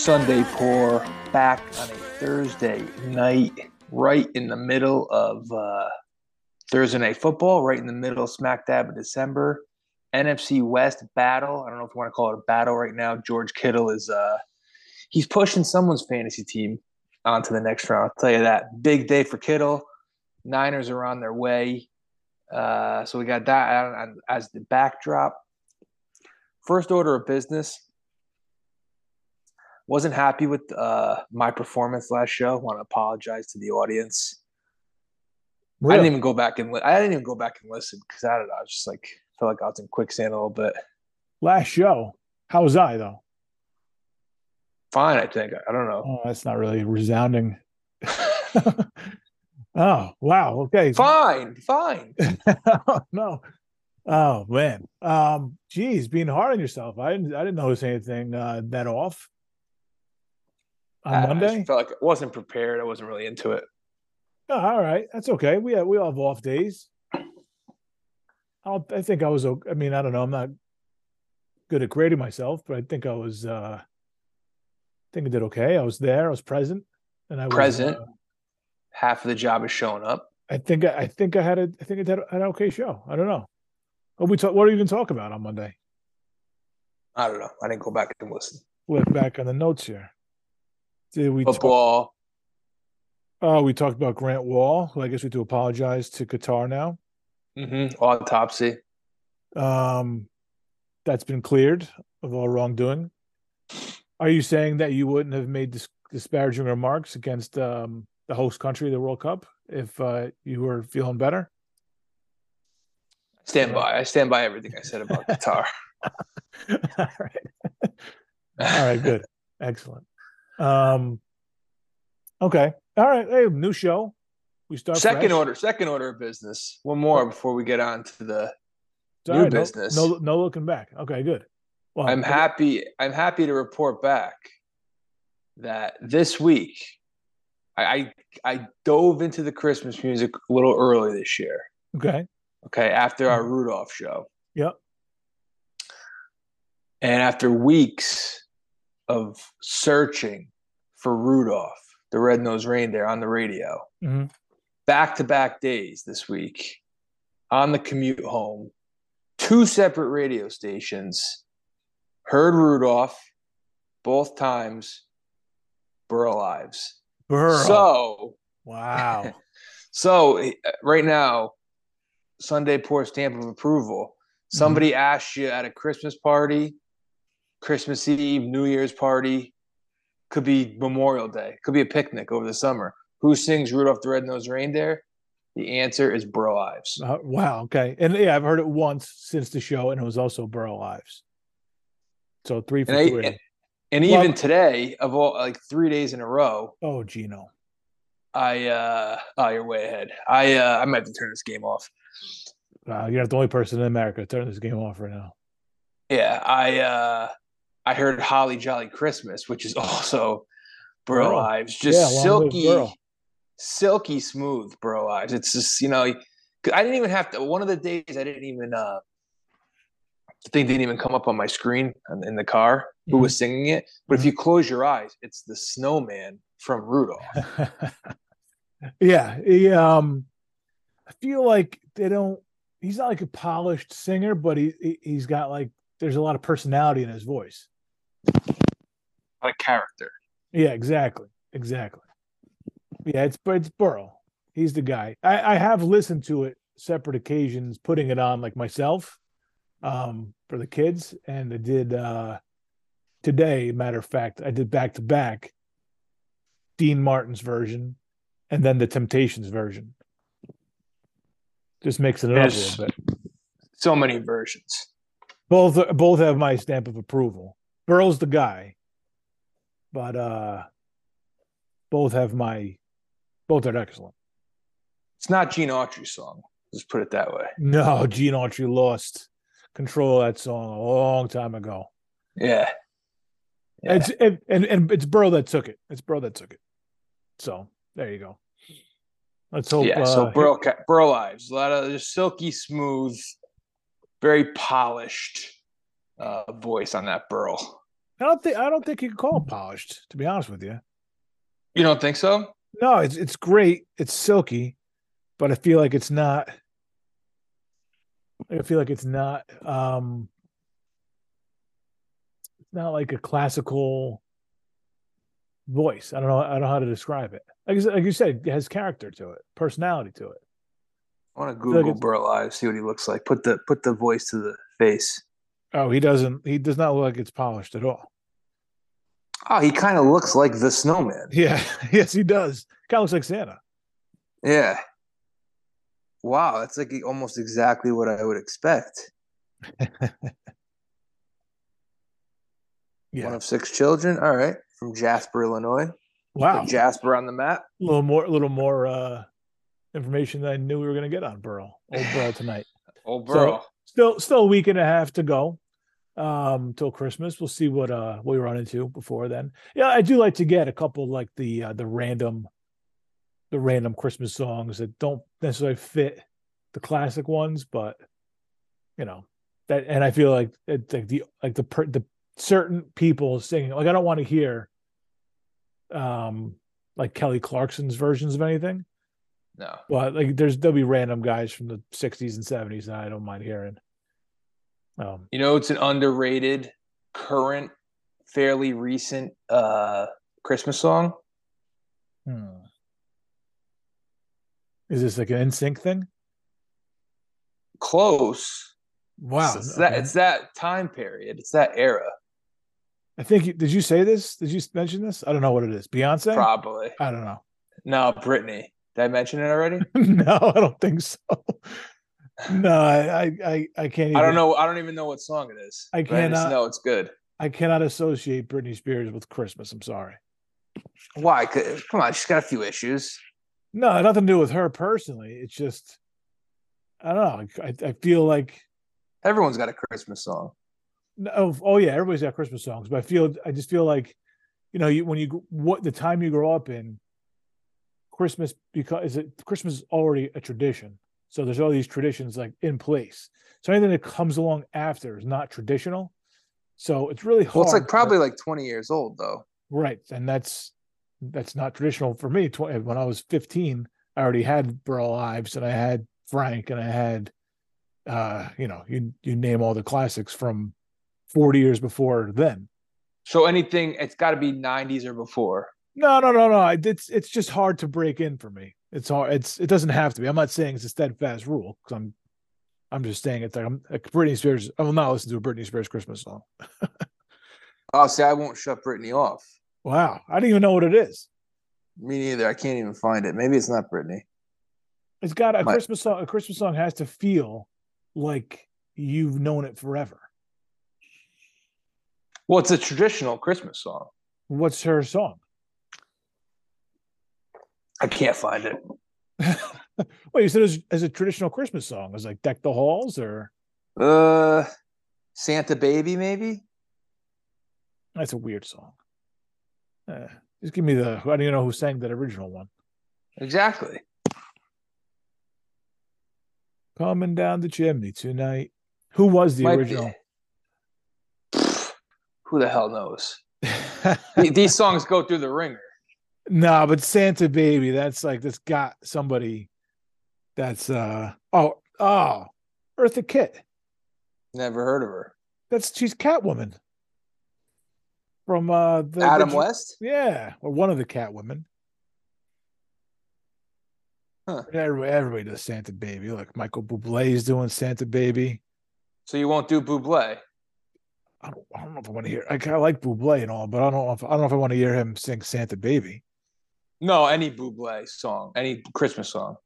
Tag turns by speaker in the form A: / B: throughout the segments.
A: Sunday pour back on a Thursday night, right in the middle of uh, Thursday night football, right in the middle, smack dab of December. NFC West battle. I don't know if you want to call it a battle right now. George Kittle is uh, he's pushing someone's fantasy team onto the next round. I'll tell you that. Big day for Kittle. Niners are on their way. Uh, so we got that as the backdrop. First order of business wasn't happy with uh, my performance last show. Want to apologize to the audience. Really? I didn't even go back and li- I didn't even go back and listen because I don't know. I was just like felt like I was in quicksand a little bit.
B: Last show, how was I though?
A: Fine, I think. I don't know.
B: Oh, that's not really resounding. oh wow. Okay.
A: Fine. Fine.
B: oh, no. Oh man. Um. Geez, being hard on yourself. I didn't. I didn't notice anything uh, that off
A: on I, Monday? I felt like I wasn't prepared. I wasn't really into it.
B: Oh, all right, that's okay. We have, we all have off days. I'll, I think I was. I mean, I don't know. I'm not good at grading myself, but I think I was. uh I think I did okay. I was there. I was present, and I
A: was present. Uh, Half of the job is showing up.
B: I think. I think I had a. I think I had an okay show. I don't know. What we talk. What do we even talk about on Monday?
A: I don't know. I didn't go back and listen.
B: Look back on the notes here.
A: Did we football? Talk,
B: oh, we talked about Grant Wahl. I guess we do apologize to Qatar now.
A: Mm-hmm. Autopsy.
B: Um, that's been cleared of all wrongdoing. Are you saying that you wouldn't have made dis- disparaging remarks against um, the host country of the World Cup if uh, you were feeling better?
A: Stand by. I stand by everything I said about Qatar.
B: all right. All right. Good. Excellent. Um, okay. All right. Hey, new show. We start
A: second fresh. order. Second order of business. One more before we get on to the new right, business.
B: No, no, no, looking back. Okay, good.
A: Well, I'm okay. happy. I'm happy to report back that this week I, I I dove into the Christmas music a little early this year.
B: Okay.
A: Okay. After our mm-hmm. Rudolph show.
B: Yep.
A: And after weeks of searching for Rudolph, the red-nosed reindeer, on the radio. Back to back days this week on the commute home, two separate radio stations heard Rudolph both times. Burl Ives.
B: Burl.
A: So
B: wow.
A: so right now, Sunday pour stamp of approval. Somebody mm-hmm. asked you at a Christmas party Christmas Eve, New Year's party, could be Memorial Day, could be a picnic over the summer. Who sings Rudolph the Red-Nosed Reindeer? The answer is Burl Ives.
B: Uh, wow. Okay. And yeah, I've heard it once since the show, and it was also Burl Ives. So three for and three.
A: I, and well, even today, of all like three days in a row.
B: Oh, Gino.
A: I uh oh, you're way ahead. I uh I might have to turn this game off.
B: Uh, you're not the only person in America to turn this game off right now.
A: Yeah, I uh I heard Holly Jolly Christmas, which is also Burl Ives, just yeah, silky, silky smooth Burl Ives. It's just you know, I didn't even have to. One of the days I didn't even uh, the thing didn't even come up on my screen in the car who mm-hmm. was singing it. But mm-hmm. if you close your eyes, it's the snowman from Rudolph.
B: yeah, he, um, I feel like they don't. He's not like a polished singer, but he, he he's got like there's a lot of personality in his voice.
A: A character.
B: Yeah, exactly. Exactly. Yeah, it's but it's Burl. He's the guy. I, I have listened to it separate occasions, putting it on like myself, um, for the kids. And I did uh today, matter of fact, I did back to back Dean Martin's version and then the Temptations version. Just mixing it up a little bit.
A: So many versions.
B: Both both have my stamp of approval. Burl's the guy, but uh, both have my both are excellent.
A: It's not Gene Autry's song. Let's put it that way.
B: No, Gene Autry lost control of that song a long time ago.
A: Yeah.
B: yeah. It's it, and and it's Burl that took it. It's Burl that took it. So there you go. Let's hope.
A: Yeah. So uh, Burl Burl Ives, a lot of just silky smooth very polished uh, voice on that Burl.
B: I don't think I don't think you can call it polished. To be honest with you,
A: You don't think so?
B: no, it's it's great. It's silky, but I feel like it's not. I feel like it's not. um It's not like a classical voice. I don't know. I don't know how to describe it. Like, you said- like you said, it has character to it, personality to it.
A: I want to
B: like
A: Google
B: it's-
A: Burl Ives, see what he looks like. Put the put the voice to the face.
B: Oh, he doesn't. He does not look like it's polished at all.
A: Oh, he kind of looks like the snowman.
B: Yeah. yes, he does. Kind of looks like Santa.
A: Yeah. Wow, that's like almost exactly what I would expect. One of six children. All right, from Jasper, Illinois.
B: Wow.
A: Put Jasper on the map.
B: A little more. A little more uh information than I knew we were going to get on Burl. Old Burl tonight.
A: Old
B: So-
A: Burl.
B: Still, still a week and a half to go um till Christmas. We'll see what uh what we run into before then. Yeah, I do like to get a couple like the uh, the random the random Christmas songs that don't necessarily fit the classic ones, but you know that and I feel like it's like the like the per, the certain people singing like I don't want to hear um like Kelly Clarkson's versions of anything.
A: no.
B: but like there's there'll be random guys from the '60s and '70s that I don't mind hearing. Um,
A: You know, it's an underrated, current, fairly recent uh Christmas song.
B: hmm. Is this like an NSYNC thing?
A: Close.
B: Wow,
A: It's, that
B: okay.
A: it's that time period. It's that era.
B: I think did you say this? Did you mention this? I don't know what it is. Beyonce?
A: Probably.
B: I don't know.
A: No, Britney. Did I mention it already?
B: no, I don't think so. No, I, I, I, can't. Even,
A: I don't know. I don't even know what song it is.
B: I
A: but I
B: cannot-
A: know it's good.
B: I cannot associate Britney Spears with Christmas. I'm sorry.
A: Why? Come on, she's got a few issues.
B: No, nothing to do with her personally. It's just, I don't know. I, I feel like
A: Everyone's got a Christmas song.
B: No, oh, oh yeah, everybody's got Christmas songs, but I feel I just feel like, you know, you when you what the time you grow up in, Christmas because is it Christmas is already a tradition. So there's all these traditions like in place. So anything that comes along after is not traditional. So it's really hard.
A: Well, it's like
B: to-
A: probably like 20 years old though.
B: right, and that's that's not traditional for me. Tw- When I was 15, I already had Burl Ives and I had Frank and I had, uh, you know, you you name all the classics from 40 years before then.
A: So anything, it's got to be 90s or before.
B: No, no, no, no. It's it's just hard to break in for me. It's hard. It's it doesn't have to be. I'm not saying it's a steadfast rule because I'm I'm just saying it's like I'm like Britney Spears. I will not listen to a Britney Spears Christmas song.
A: Oh, see, I won't shut Britney off.
B: Wow, I don't even know what it is.
A: Me neither. I can't even find it. Maybe it's not Britney.
B: It's got a
A: My-
B: Christmas song. A Christmas song has to feel like you've known it forever.
A: Well, it's a traditional Christmas song.
B: What's her song?
A: I can't find it.
B: Well, you said it was as a traditional Christmas song. It was like "Deck the Halls" or
A: Uh, Santa Baby, maybe.
B: that's a weird song. Uh, just give me the. I don't even know who sang that original one.
A: Exactly.
B: Coming down the chimney tonight. Who was the
A: Might be.
B: original?
A: Who the hell knows? These songs go through the ringer.
B: Nah, but Santa Baby, that's like that's got somebody that's uh oh oh Eartha Kitt.
A: Never heard of her.
B: That's she's Catwoman. From uh the
A: Adam
B: the-
A: West.
B: Yeah, or one of the Catwomen.
A: Huh.
B: Everybody, everybody does Santa Baby. Look, Michael Bublé is doing Santa Baby.
A: So you won't do Bublé.
B: I don't, I don't know if I want to hear. I of like Bublé and all, but I don't know if I don't know if I want to hear him sing Santa Baby.
A: No, any Bublé song, any Christmas song.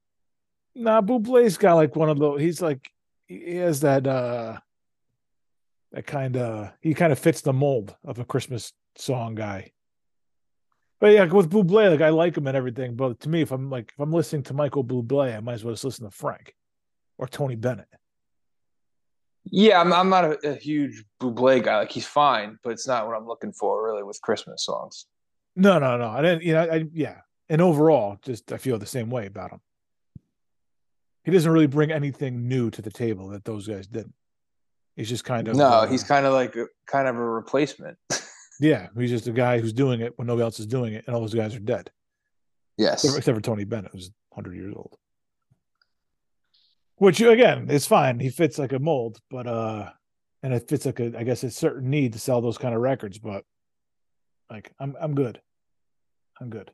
B: Nah, Bublé's got like one of those. He's like he has that uh that kind of he kind of fits the mold of a Christmas song guy. But yeah, with Bublé, like I like him and everything, but to me, if I'm like if I'm listening to Michael Bublé, I might as well just listen to Frank or Tony Bennett.
A: Yeah, I'm, I'm not a, a huge Bublé guy. Like he's fine, but it's not what I'm looking for really with Christmas songs.
B: No, no, no. I didn't. You know, I yeah. And overall, just I feel the same way about him. He doesn't really bring anything new to the table that those guys did. He's just kind of
A: no,
B: uh,
A: he's kind of like a, kind of a replacement.
B: Yeah, he's just a guy who's doing it when nobody else is doing it, and all those guys are dead.
A: Yes.
B: Except, except for Tony Bennett, who's 100 years old. Which again, is fine. He fits like a mold, but uh, and it fits like a, I guess, a certain need to sell those kind of records. But like, I'm I'm good. I'm good.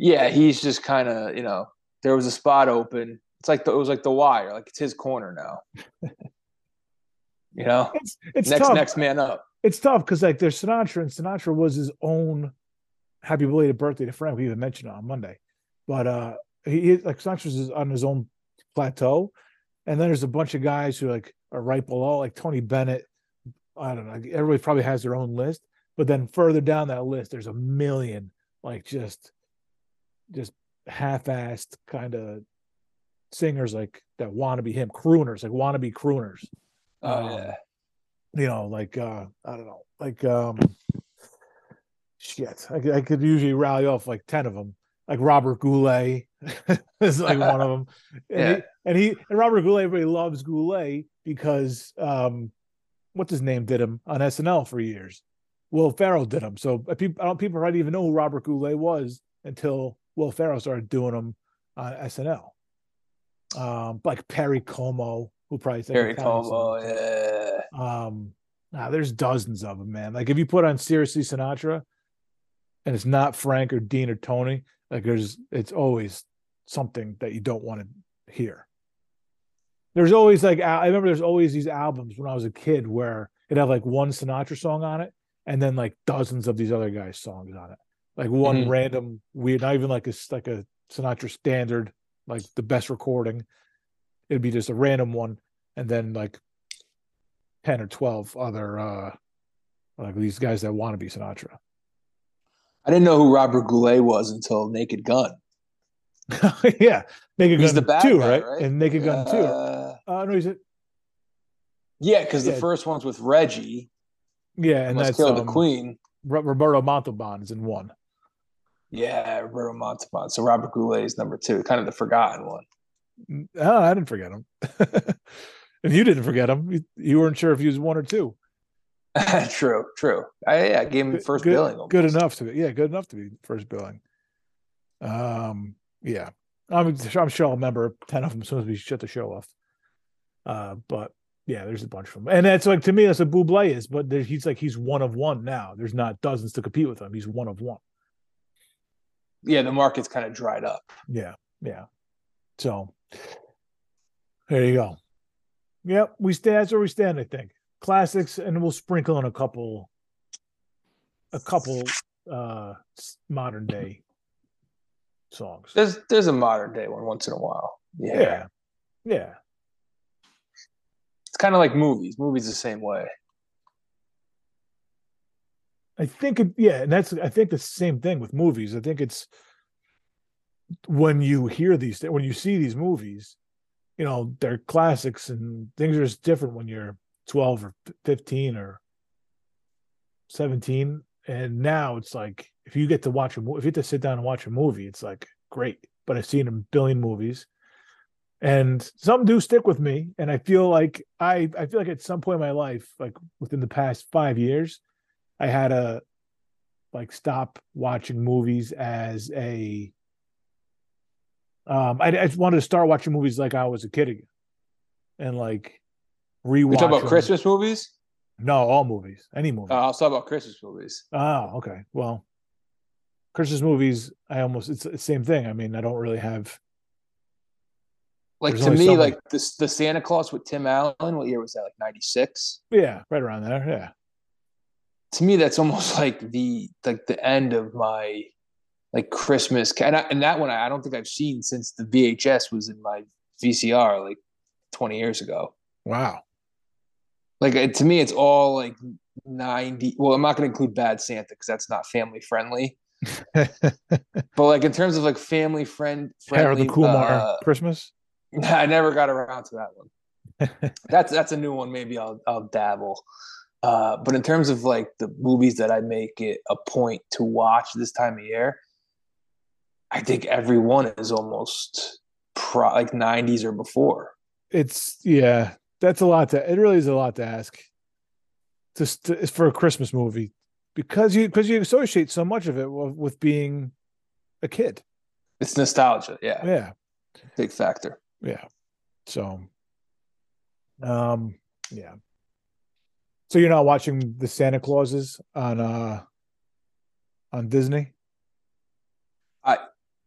A: Yeah, he's just kind of you know there was a spot open. It's like the, it was like the wire, like it's his corner now. you know,
B: It's it's
A: next
B: tough.
A: next man up.
B: It's tough because like there's Sinatra, and Sinatra was his own happy belated birthday to Frank. We even mentioned it on Monday, but uh, he like Sinatra's is on his own plateau, and then there's a bunch of guys who like are right below, like Tony Bennett. I don't know. Everybody probably has their own list, but then further down that list, there's a million like just, just half-assed kind of singers like that want to be him, crooners like want to be crooners
A: Oh
B: Um,
A: yeah.
B: you know, like uh I don't know, like um shit. I, could- I could usually rally off like 10 of them. Like Robert Goulet is like one of them. And,
A: Yeah.
B: he, and he and Robert Goulet, everybody loves Goulet because um what's his name did him on SNL for years. Will Ferrell did him. So uh, people I don't people might even know who Robert Goulet was until Will Ferrell started doing them on SNL. Um like Perry Como, who probably sang
A: Harry
B: Italian songs.
A: Como. Yeah.
B: Um, nah, there's dozens of them, man. Like if you put on seriously Sinatra, and it's not Frank or Dean or Tony, like there's it's always something that you don't want to hear. There's always like I remember there's always these albums when I was a kid where it had like one Sinatra song on it, and then like dozens of these other guys' songs on it. Like one
A: Mhm.
B: random weird, not even like a like a Sinatra standard, like the best recording. It'd be just a random one, and then like 10 or 12 other uh like these guys that want to be Sinatra.
A: I didn't know who Robert Goulet was until Naked Gun.
B: yeah. Naked
A: He's
B: Gun
A: the bad
B: 2,
A: guy,
B: right?
A: right?
B: And Naked Gun 2.
A: Uh,
B: Uh no, he's it.
A: yeah, because the first one's with Reggie.
B: Yeah,
A: And
B: that's
A: Kill
B: um,
A: the Queen.
B: Roberto Montalban is in one.
A: Yeah, Roberto Montalban. So Robert Goulet is number two, kind of the forgotten one.
B: Oh, I didn't forget him. and you didn't forget him. You, you weren't sure if he was one or two.
A: true, true. I, yeah, I gave him
B: Good-
A: first
B: good,
A: billing. almost.
B: Good enough to be yeah, good enough to be first billing. Um, yeah. I'm I'm sure I'll remember 10 of them as soon as we shut the show off. Uh, but yeah, there's a bunch of them. And that's like to me, that's what Bublé is, but there, he's like he's one of one now. There's not dozens to compete with him. He's one of one.
A: Yeah, the market's kind of dried up.
B: Yeah, yeah. So there you go. Yep, we stand that's where we stand, I think. Classics, and we'll sprinkle in a couple a couple uh modern day songs.
A: There's there's a modern day one once in a while. Yeah,
B: Yeah. Yeah.
A: it's kind of like movies. Movies the same way.
B: I think it, yeah, and that's I think the same thing with movies. I think it's when you hear these when you see these movies, you know, they're classics and things are just different when you're 12 or 15 or 17 and now it's like if you get to watch a if you get to sit down and watch a movie it's like great. But i've seen a billion movies. And some do stick with me. And i feel like i i feel like at some point in my life like within the past five years i had to like stop watching movies as a um i, I just wanted to start watching movies like i was a kid again and like rewatch
A: We talk about
B: them.
A: Christmas movies.
B: no all movies any movie
A: Uh, I'll talk about Christmas movies.
B: Oh, okay. Well, Christmas movies, I almost it's the same thing. I mean, I don't really have.
A: Like to me,
B: so
A: like the the Santa Claus with Tim Allen. What year was that? Like ninety six.
B: Yeah, right around there. Yeah,
A: To me, that's almost like the like the end of my like Christmas. And, I, and that one I don't think I've seen since the VHS was in my VCR like twenty years ago.
B: wow.
A: Like it- to me, it's all like ninety. Well, I'm not going to include Bad Santa because that's not family friendly. But like in terms of like family friend, friendly,
B: the Kumar
A: uh,
B: Christmas.
A: I never got around to that one. that's that's a new one. Maybe I'll I'll dabble. Uh, but in terms of like the movies that I make it a point to watch this time of year, I think every one is almost pro, like '90s or before.
B: It's yeah, that's a lot to. It really is a lot to ask just to, for a Christmas movie because you because you associate so much of it with, with being a kid.
A: It's nostalgia. Yeah.
B: Yeah.
A: Big factor.
B: Yeah. So, um, yeah. So you're not watching the Santa Clauses on uh on Disney?
A: I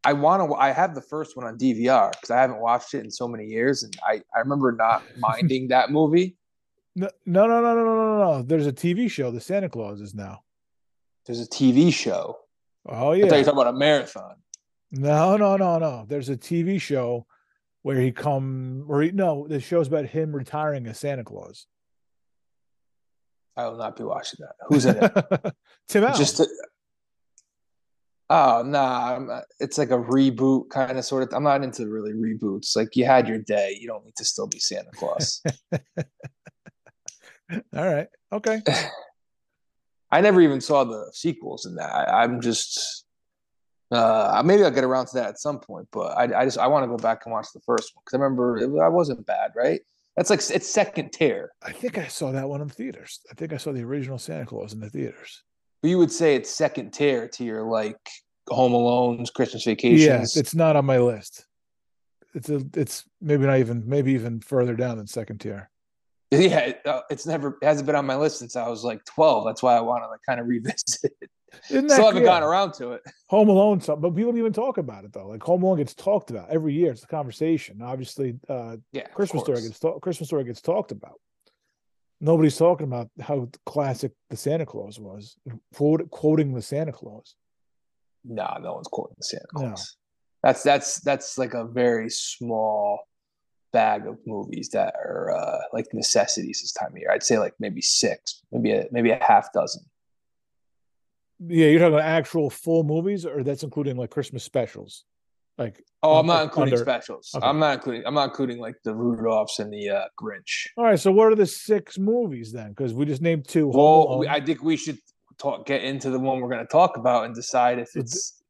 A: I want to. I have the first one on DVR because I haven't watched it in so many years, and I I remember not minding that movie.
B: No, no, no, no, no, no, no, no. There's a TV show, The Santa Clauses now.
A: There's a TV show.
B: Oh
A: I
B: yeah.
A: thought you were talking about a marathon.
B: No, no, no, no. There's a TV show where he come or he, no, the show's about him retiring as Santa Claus.
A: I will not be watching that. Who's in it?
B: Tim Allen.
A: Just. To, oh nah, I'm not- it's like a reboot kind of sort of. I'm not into really reboots. Like you had your day, you don't need to still be Santa Claus.
B: All right. Okay.
A: I never even saw the sequels in that. I, I'm just. Uh, maybe I'll get around to that at some point, but I, I just I want to go back and watch the first one because I remember it, I wasn't bad, right? That's like it's second tier.
B: I think I saw that one in theaters. I think I saw the original Santa Claus in the theaters.
A: But you would say it's second tier to your like Home Alone's, Christmas
B: Yeah,
A: Vacations.
B: it's not on my list. It's a it's maybe not even maybe even further down than second tier.
A: Yeah, uh, it's never it hasn't been on my list since I was like 12. That's why I want to like kind of revisit it. Still haven't gotten around to it.
B: Home Alone, something, but people don't even talk about it though. Like Home Alone gets talked about every year. It's a conversation. Obviously, uh,
A: Yeah,
B: Christmas Story gets talk, Christmas Story gets talked about. Nobody's talking about how classic the Santa Claus was, quote, quoting the Santa Claus.
A: Nah, no one's quoting the Santa
B: No.
A: Claus. That's that's that's like a very small bag of movies that are uh, like necessities this time of year. I'd say like maybe six, maybe a maybe a half dozen.
B: Yeah, you're talking about actual full movies, or that's including like Christmas specials, like
A: Oh, I'm not including
B: under-
A: specials.
B: okay.
A: I'm not including. I'm not including like the Rudolphs and the uh, Grinch.
B: All right, so what are the six movies then? Because we just named two.
A: Well, we, I think we should talk, get into the one we're going to talk about and decide if it's.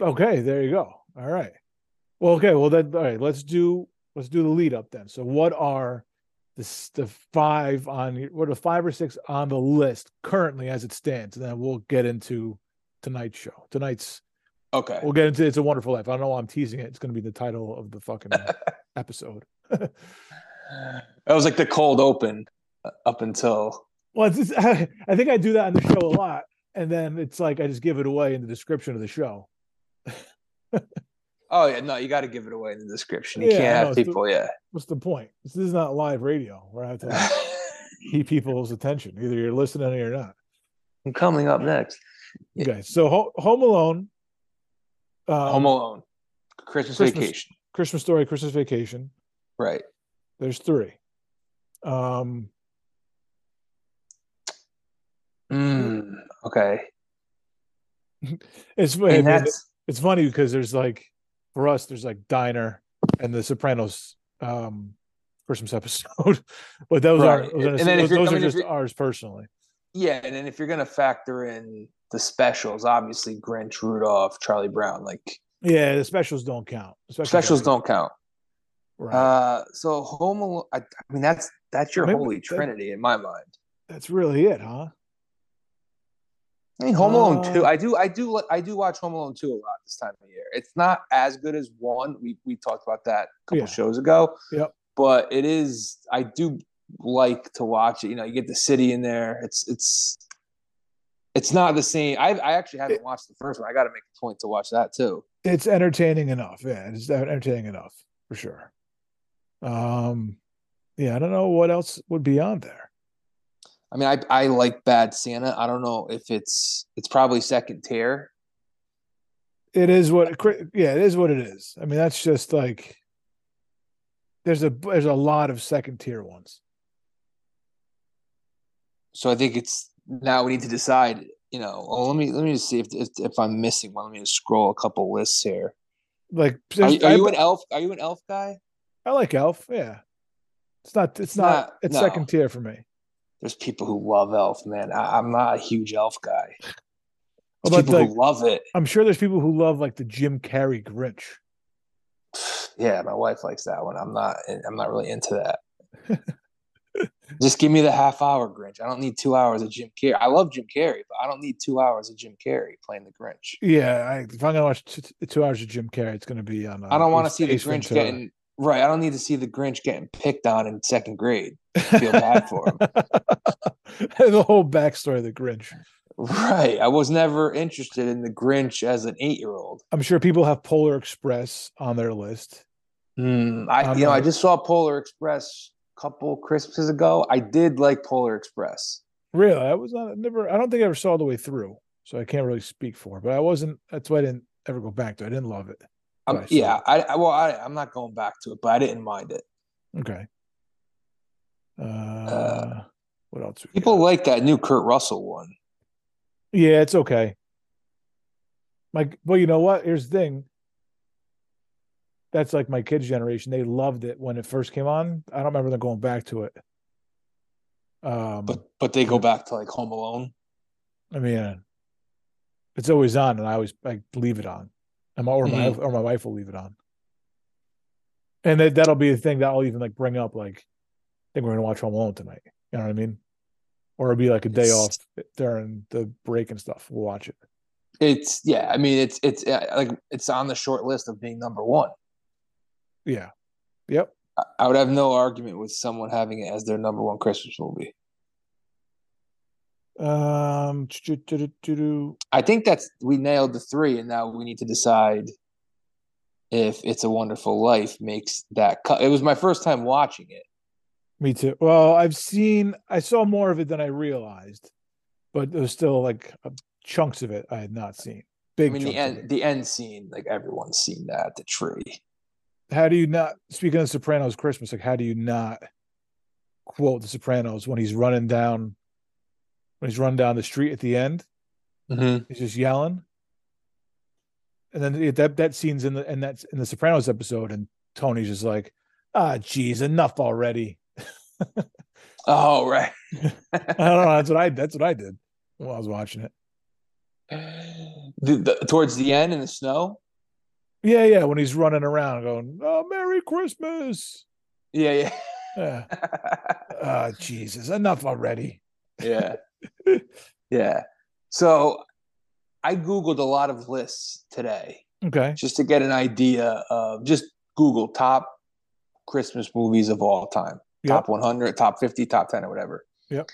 B: okay, there you go. All right. Well, okay. Well, then, all right. Let's do let's do the lead up then. So, what are the the five on what are five or six on the list currently as it stands? And then we'll get into tonight's show. Tonight's
A: Okay.
B: we'll get into it's a wonderful life. I don't know why I'm teasing it. It's going to be the title of the fucking episode.
A: That was like the cold open uh, up until.
B: Well, it's just, I, I think I do that on the show a lot, and then it's like I just give it away in the description of the show.
A: Oh yeah, no, you got to give it away in the description. You
B: Yeah,
A: can't have
B: it's the-
A: people. Yeah.
B: What's the point? This is not live radio where I have to keep people's attention. Either you're listening or not.
A: I'm coming up next.
B: Okay, so Ho- Home Alone, um,
A: Home Alone, Christmas,
B: Christmas-
A: Vacation.
B: Christmas Story, Christmas Vacation.
A: Right.
B: There's three. Um,
A: Mm, okay.
B: it's
A: I mean,
B: it's, it's funny because there's like for us, there's like Diner and The Sopranos um, Christmas episode, but those
A: Right.
B: aren't. Those, those, those are just ours personally.
A: yeah. And then if you're gonna factor in the specials, obviously Grinch, Rudolph, Charlie Brown, like
B: Yeah, the specials don't count. The
A: specials don't count.
B: Right.
A: Uh, so Home Alone. I, I mean, that's that's your
B: Maybe
A: holy
B: that-
A: trinity in my mind.
B: That's really it, huh?
A: I mean, Home Alone
B: Uh,
A: two. I do, I do, I do watch Home Alone two a lot this time of year. It's not as good as one. We we talked about that a couple
B: Yeah.
A: shows ago.
B: Yep.
A: But it is. I do like to watch it. You know, you get the city in there. It's it's it's not the same. I I actually haven't watched the first one. I got to make a point to watch that too.
B: it's entertaining enough. Yeah, it's entertaining enough for sure. Um, yeah, I don't know what else would be on there.
A: I mean, I I like Bad Santa. I don't know if it's it's probably second tier.
B: It is what, yeah, it is what it is. I mean, that's just like there's a there's a lot of second tier ones.
A: So I think it's now we need to decide. You know, well, let me let me just see if if, if I'm missing one. Let me just scroll a couple lists here.
B: Like,
A: Are, you- are you an elf? Are you an elf guy?
B: I like Elf. Yeah, it's not. It's,
A: It's
B: not,
A: not-
B: It's
A: no.
B: second tier for me.
A: There's people who love elf, man. I, I'm not a huge elf guy. There's people
B: like
A: who love it.
B: I'm sure there's people who love like the Jim Carrey Grinch.
A: Yeah, my wife likes that one. I'm not. I'm not really into that. Just give me the half hour Grinch. I don't need two hours of Jim Carrey. I love Jim Carrey, but I don't need two hours of Jim Carrey playing the Grinch.
B: Yeah, I, if I'm gonna watch t- t- two hours of Jim Carrey, it's gonna be on. Uh,
A: I don't want to see the Grinch
B: Ventura.
A: getting right. I don't need to see the Grinch getting picked on in second grade. feel bad for him.
B: the whole backstory of the Grinch.
A: Right. I was never interested in the Grinch as an eight year old.
B: I'm sure people have Polar Express on their list.
A: Hmm, I
B: I'm
A: you know I just saw Polar Express a couple Christmases ago. I did like Polar Express.
B: Really, I was not never. I don't think I ever saw all the way through, so I can't really speak for. it, But I wasn't. That's why I didn't ever go back to. it. I didn't love it.
A: Um, yeah, I, I well I, I'm not going back to it, but I didn't mind it.
B: Okay. Uh, what else?
A: People
B: got?
A: like that new Kurt Russell one.
B: Yeah, it's okay. Like, well, you know what? Here's the thing. That's like my kids' generation. They loved it when it first came on. I don't remember them going back to it. Um,
A: But but they go back to like Home Alone.
B: I mean, uh, it's always on, and I always I leave it on, and my or my
A: Mhm.
B: or my wife will leave it on, and that that'll be the thing that I'll even like bring up. Like, I think we're gonna watch Home Alone tonight. You know what I mean? Or it'll be like a day
A: It's-
B: off during the break and stuff. We'll watch it.
A: It's yeah, I mean it's it's like it's on the short list of being number one.
B: Yeah. Yep.
A: I would have no argument with someone having it as their number one Christmas movie.
B: Um.
A: I think that's we nailed the three, and now we need to decide if "It's a Wonderful Life" makes that cut. It was my first time watching it.
B: Me too. Well, I've seen. I saw more of it than I realized, but there's still like uh, chunks of it I had not seen. Big.
A: I mean, the
B: chunks of it.
A: end, the end scene, like everyone's seen that the tree.
B: how do you not speaking of sopranos christmas like how do you not quote the sopranos when he's running down when he's running down the street at the end
A: Mm-hmm.
B: he's just yelling and then that that scene's in the and that's in the sopranos episode and tony's just like ah geez enough already
A: Oh right.
B: i don't know that's what i that's what i did while i was watching it
A: the, the, towards the end in the snow.
B: yeah yeah when he's running around going oh merry christmas
A: Yeah, yeah.
B: yeah ah jesus enough already
A: yeah yeah. So i googled a lot of lists today
B: okay.
A: just to get an idea of just google top christmas movies of all time.
B: Yep.
A: top 100 top 50 top 10 or whatever.
B: Yep.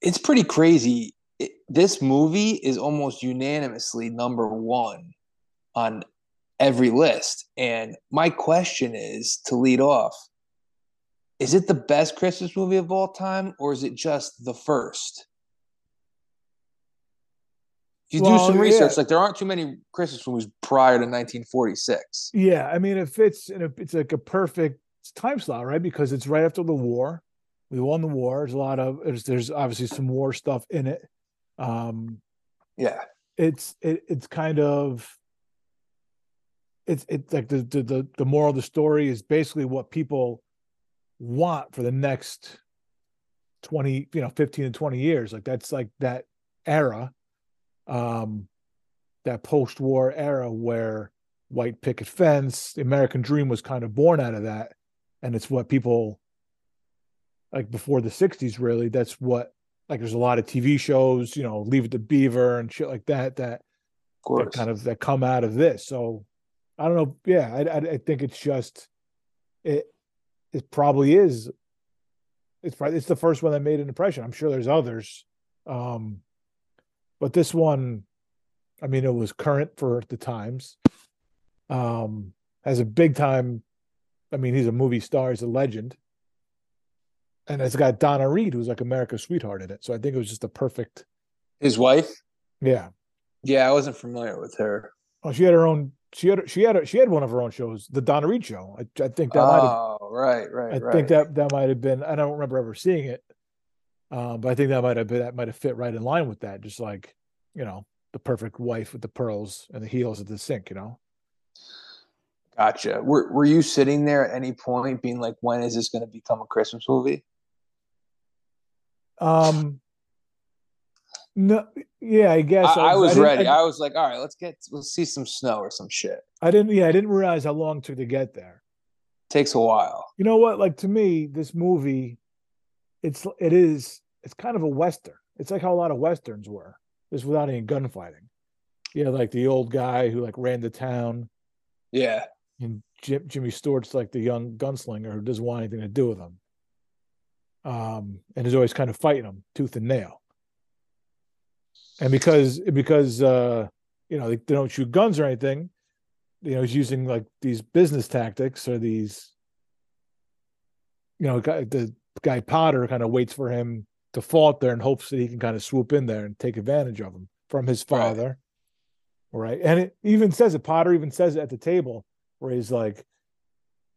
A: it's pretty crazy. It, this movie is almost unanimously number one on every list. And my question is to lead off is it the best Christmas movie of all time, or is it just the first? If you
B: Well,
A: do some
B: yeah.
A: research, like there aren't too many Christmas movies prior to 1946.
B: Yeah, I mean, it fits in a, it's like a perfect time slot, right? Because it's right after the war. We won the war. There's a lot of there's, there's obviously some war stuff in it. Um,
A: Yeah,
B: it's it, it's kind of it's it's like the the the moral of the story is basically what people want for the next 20 you know 15 and 20 years like that's like that era um that post-war era where white picket fence the american dream was kind of born out of that and it's what people like before the 60s really that's what like there's a lot of tv shows you know leave it to beaver and shit like that that
A: of course.
B: that kind of that come out of this. So I don't know. Yeah, I, I, I think it's just it. It probably is. It's probably it's the first one that made an impression. I'm sure there's others, um, but this one, I mean, it was current for the times. Um, has a big time. I mean, he's a movie star. He's a legend, and it's got Donna Reed, who's like America's sweetheart in it. So I think it was just a perfect.
A: His wife.
B: Yeah.
A: Yeah, I wasn't familiar with her.
B: Oh, she had her own. She had she had she had one of her own shows, the Donna Reed show. I, I think that might have.
A: Right, right,
B: I
A: right.
B: think that that might have been. I don't remember ever seeing it, um, but I think that might have been that might have fit right in line with that. Just like you know, the perfect wife with the pearls and the heels at the sink. You know.
A: Gotcha. Were Were you sitting there at any point, being like, "When is this going to become a Christmas movie?"
B: Um. No. Yeah, I guess
A: I, I was
B: didn't-
A: ready.
B: I,
A: I was like, "All right, let's get let's see some snow or some shit."
B: I didn't. Yeah, I didn't realize how long it took to get there.
A: Takes a while.
B: You know what? Like to me, this movie, it's it is it's kind of a western. It's like how a lot of westerns were, just without any gunfighting. Yeah, like the old guy who like ran the town,
A: Yeah.
B: and Jim, Jimmy Stewart's like the young gunslinger who doesn't want anything to do with him. Um, and is always kind of fighting him tooth and nail. And because because uh, you know they, they don't shoot guns or anything, you know he's using like these business tactics or these, you know, guy, the guy Potter kind of waits for him to fall there and hopes that he can kind of swoop in there and take advantage of him from his father. Right. And it even says it, Potter even says it at the table where he's like,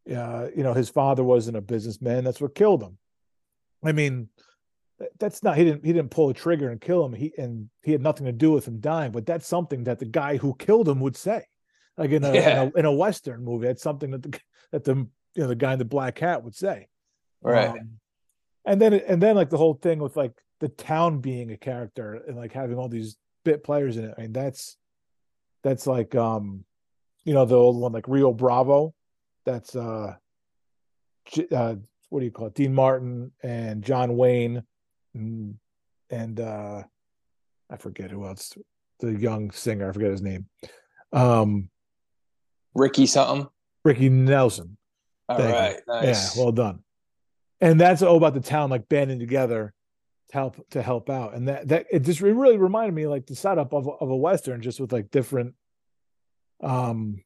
B: uh, you know, his father wasn't a businessman. That's what killed him. I mean, that's not he didn't he didn't pull a trigger and kill him. He and he had nothing to do with him dying, but that's something that the guy who killed him would say. Like in a,
A: Yeah.
B: in, a in a Western movie, that's something that the that the you know the guy in the black hat would say.
A: Right.
B: Um, and then and then like the whole thing with like the town being a character and like having all these bit players in it. I mean, that's that's like um, you know, the old one like Rio Bravo. That's uh, uh what do you call it? Dean Martin and John Wayne and, and uh I forget who else. The young singer, I forget his name. Um
A: Ricky something.
B: Ricky Nelson.
A: All
B: Thank
A: right. Nice.
B: Yeah, well done. And that's all about the town like banding together to help to help out. And that that it just it really reminded me like the setup of a- of a western, just with like different, um,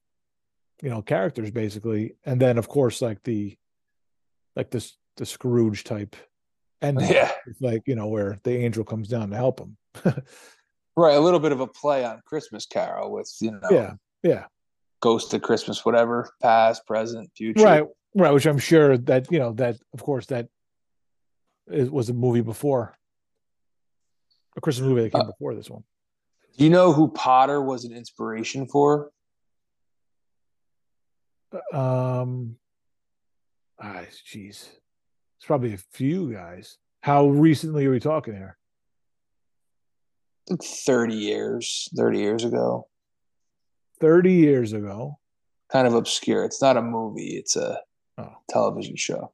B: you know, characters basically. And then of course like the, like this the Scrooge type and
A: yeah.
B: It's like you know where the angel comes down to help him.
A: Right. A little bit of a play on Christmas Carol with, you know,
B: yeah, yeah,
A: Ghost of Christmas, whatever, past, present, future.
B: right, right. Which I'm sure that you know that of course that is, was a movie before a Christmas movie that came
A: Uh,
B: before this one.
A: Do you know who Potter was an inspiration for?
B: Um, ah, jeez, it's probably a few guys. How recently are we talking here?
A: Like 30 years, 30 years ago.
B: Thirty years ago.
A: Kind of obscure. It's not a movie, it's a
B: Oh.
A: television show.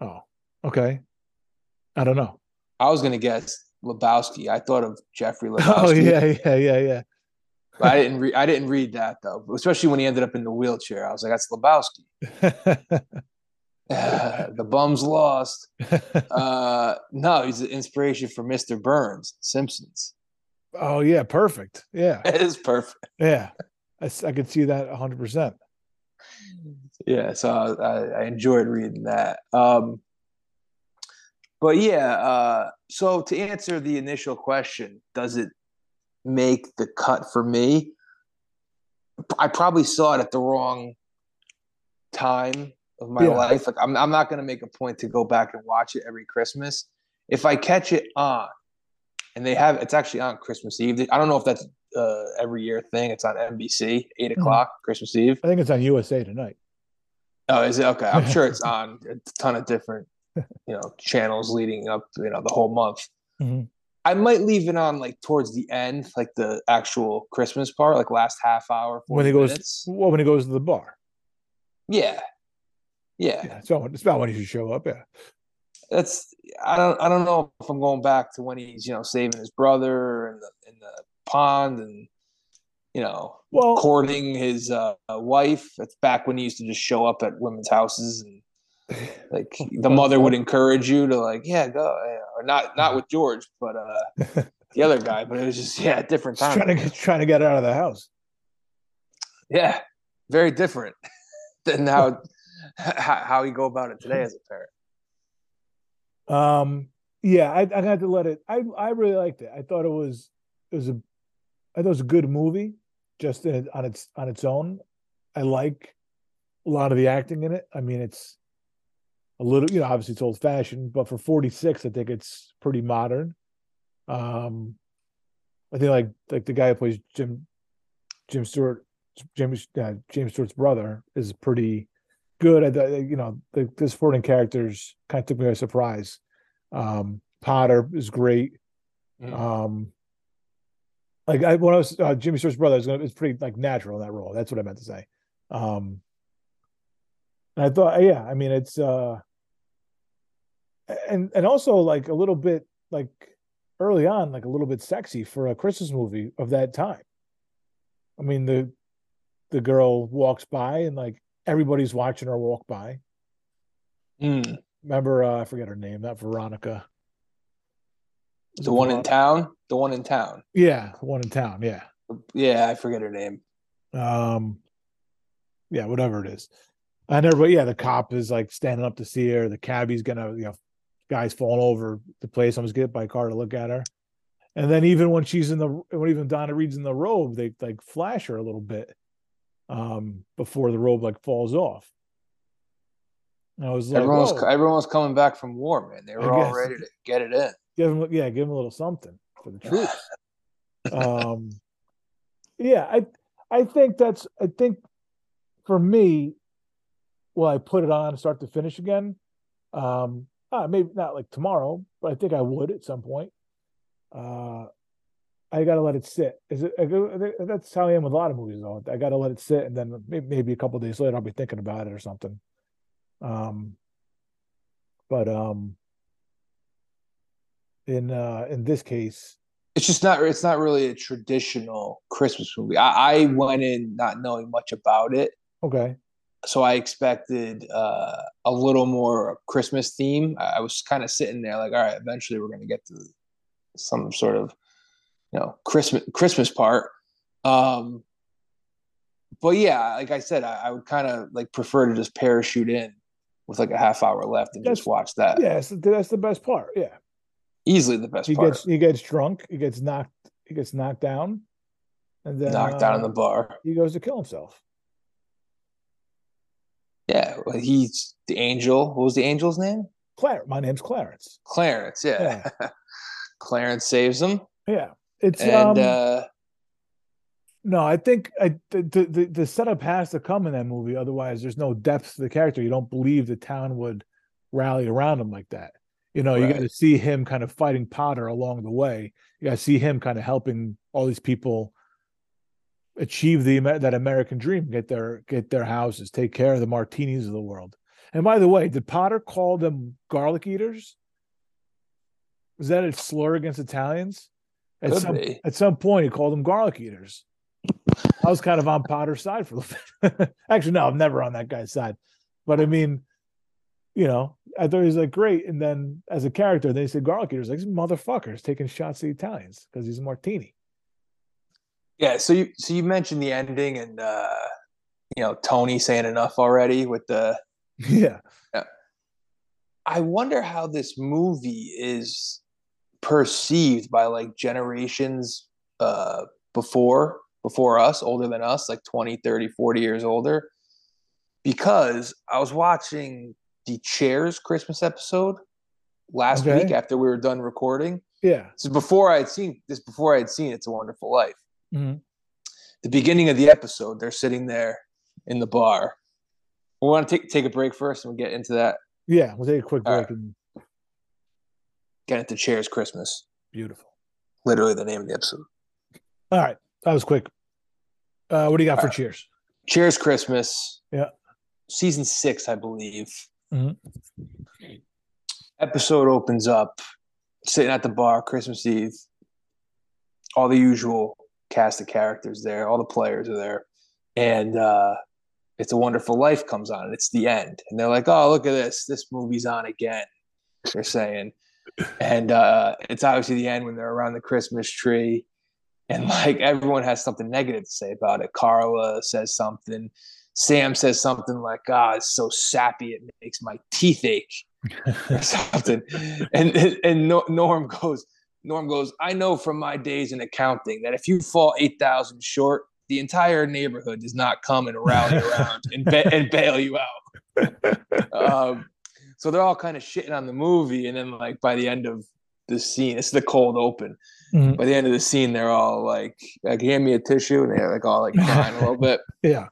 B: Oh, okay. I don't know.
A: I was going to guess Lebowski. I thought of Jeffrey Lebowski.
B: Oh yeah, yeah, yeah, yeah.
A: I didn't read I didn't read that though. Especially when he ended up in the wheelchair. I was like, that's Lebowski. the bum's lost. Uh no, he's the inspiration for Mr. Burns, Simpsons.
B: oh yeah, perfect. Yeah,
A: It is perfect.
B: yeah. I, I could see that hundred percent.
A: Yeah, so I, I enjoyed reading that. Um but yeah, uh so to answer the initial question, does it make the cut for me? I probably saw it at the wrong time of my
B: Yeah.
A: life. Like I'm I'm not gonna make a point to go back and watch it every Christmas. If I catch it on, and they have it's actually on Christmas Eve. I don't know if that's uh, every year thing. It's on NBC, 8
B: Mm-hmm.
A: o'clock Christmas Eve.
B: I think it's on USA tonight.
A: Oh, is it okay? I'm sure it's on a ton of different, you know, channels leading up, you know, the whole month.
B: Mhm.
A: I might leave it on like towards the end, like the actual Christmas part, like last half hour.
B: When he goes,
A: minutes.
B: well, when he goes to the bar.
A: yeah, yeah,
B: Yeah, it's about, it's about when he should show up. Yeah.
A: That's I don't I don't know if I'm going back to when he's you know saving his brother and the in the pond and you know
B: Well,
A: courting his uh, wife. That's back when he used to just show up at women's houses and like the mother would encourage you to like yeah go or not not with George but uh the other guy but it was just yeah different time
B: trying to get, trying to get out of the house.
A: yeah very different than how how how you go about it today as a parent
B: Um, yeah, I, I had to let it. I I really liked it. I thought it was it was a I thought it was a good movie, just in on its on its own. I like a lot of the acting in it. I mean, it's a little, you know, obviously it's old fashioned, but for 46, I think it's pretty modern. Um, I think like like the guy who plays Jim Jim Stewart, James uh, James Stewart's brother is pretty good. I you know the, the supporting characters kind of took me by surprise. Um, Potter is great.
A: Mhm.
B: Um, like I when I was uh, Jimmy Stewart's brother, it's, gonna, pretty like natural in that role. That's what I meant to say. Um, And I thought, yeah, I mean, it's uh, and and also like a little bit like early on, like a little bit sexy for a Christmas movie of that time. I mean, the the girl walks by and like everybody's watching her walk by.
A: Mm.
B: Remember, uh, I forget her name, not Veronica.
A: The one in town. The one in town.
B: Yeah, the one in town. Yeah.
A: Yeah, I forget her name.
B: Um, yeah, whatever it is. And everybody, yeah, the cop is like standing up to see her. The cabbie's gonna, you know, guys falling over the place. Someone's get by car to look at her. And then even when she's in the when even Donna Reed's in the robe, they like flash her a little bit um before the robe like falls off. And I was like,
A: everyone was everyone was coming back from war, man. They were all ready to get it in.
B: give him yeah give him a little something for the troops. Um yeah i i think that's i think for me will i put it on start to finish again? Um uh, maybe not like tomorrow but i think i would at some point. Uh i gotta let it sit. Is it I go- that's how i am with a lot of movies though. I gotta let it sit and then maybe, maybe a couple days later i'll be thinking about it or something. Um but um in uh in this case
A: It's just not. It's not really a traditional Christmas movie. I, I went in not knowing much about it,
B: okay
A: so I expected uh, a little more Christmas theme. I was kind of sitting there like, all right, eventually we're going to get to some sort of, you know, Christmas Christmas part. Um, but yeah, like I said, I, I would kind of like prefer to just parachute in with like a half hour left and
B: That's-
A: just watch that.
B: yeah that's the best part yeah
A: Easily the best
B: he
A: part.
B: gets he gets drunk he gets knocked he gets knocked down and then
A: Knocked down in the
B: uh,
A: bar.
B: he goes to kill himself
A: Yeah, well, he's the angel. What was the angel's name?
B: Clar- my name's clarence
A: Clarence. Yeah, Clarence saves him,
B: yeah it's
A: and
B: um
A: uh,
B: no i think i the, the the setup has to come in that movie otherwise there's no depth to the character you don't believe the town would rally around him like that you know you got to see him kind of fighting potter along the way you got to see him kind of helping all these people achieve the that american dream get their get their houses take care of the martinis of the world and by the way did potter call them garlic eaters was that a slur against italians at
A: Could
B: some,
A: be.
B: at some point he called them garlic eaters I was kind of on Potter's side for a little bit. Actually, no, I'm never on that guy's side. But I mean, you know, I thought he was like great. And then as a character, they said garlic eaters, like this motherfucker's taking shots at the Italians because he's a martini.
A: yeah. So you so you mentioned the ending and uh, you know Tony saying enough already with the.
B: yeah.
A: I wonder how this movie is perceived by like generations uh, before before us, older than us, like 20, 30, 40 years older. Because I was watching the Cheers Christmas episode last
B: Okay.
A: week after we were done recording.
B: Yeah.
A: This is before I had seen this before I had seen It's a Wonderful Life.
B: Mhm.
A: The beginning of the episode, they're sitting there in the bar. We want to take take a break first and we'll get into that.
B: Yeah. We'll take a quick break
A: right.
B: and
A: Get into Cheers Christmas.
B: beautiful.
A: Literally the name of the episode.
B: All right. That was quick. Uh, what do you got for
A: All right.
B: cheers?
A: Cheers Christmas.
B: Yeah.
A: Season six, I believe.
B: Mhm.
A: Episode opens up, sitting at the bar, Christmas Eve. All the usual cast of characters there, all the players are there. And uh It's a Wonderful Life comes on, and it's the end. And they're like, Oh, look at this. This movie's on again. They're saying. And uh it's obviously the end when they're around the Christmas tree and like everyone has something negative to say about it. Carla says something. Sam says something like, "Ah, it's so sappy, it makes my teeth ache," or something. And and Norm goes, Norm goes, "I know from my days in accounting that if you fall eight thousand short, the entire neighborhood does not come and rally around and ba- and bail you out." Um, so they're all kind of shitting on the movie, and then like by the end of the scene, it's the cold open
B: Mhm.
A: by the end of the scene, they're all like, like hand me a tissue, and they're like all like crying a little bit.
B: Yeah.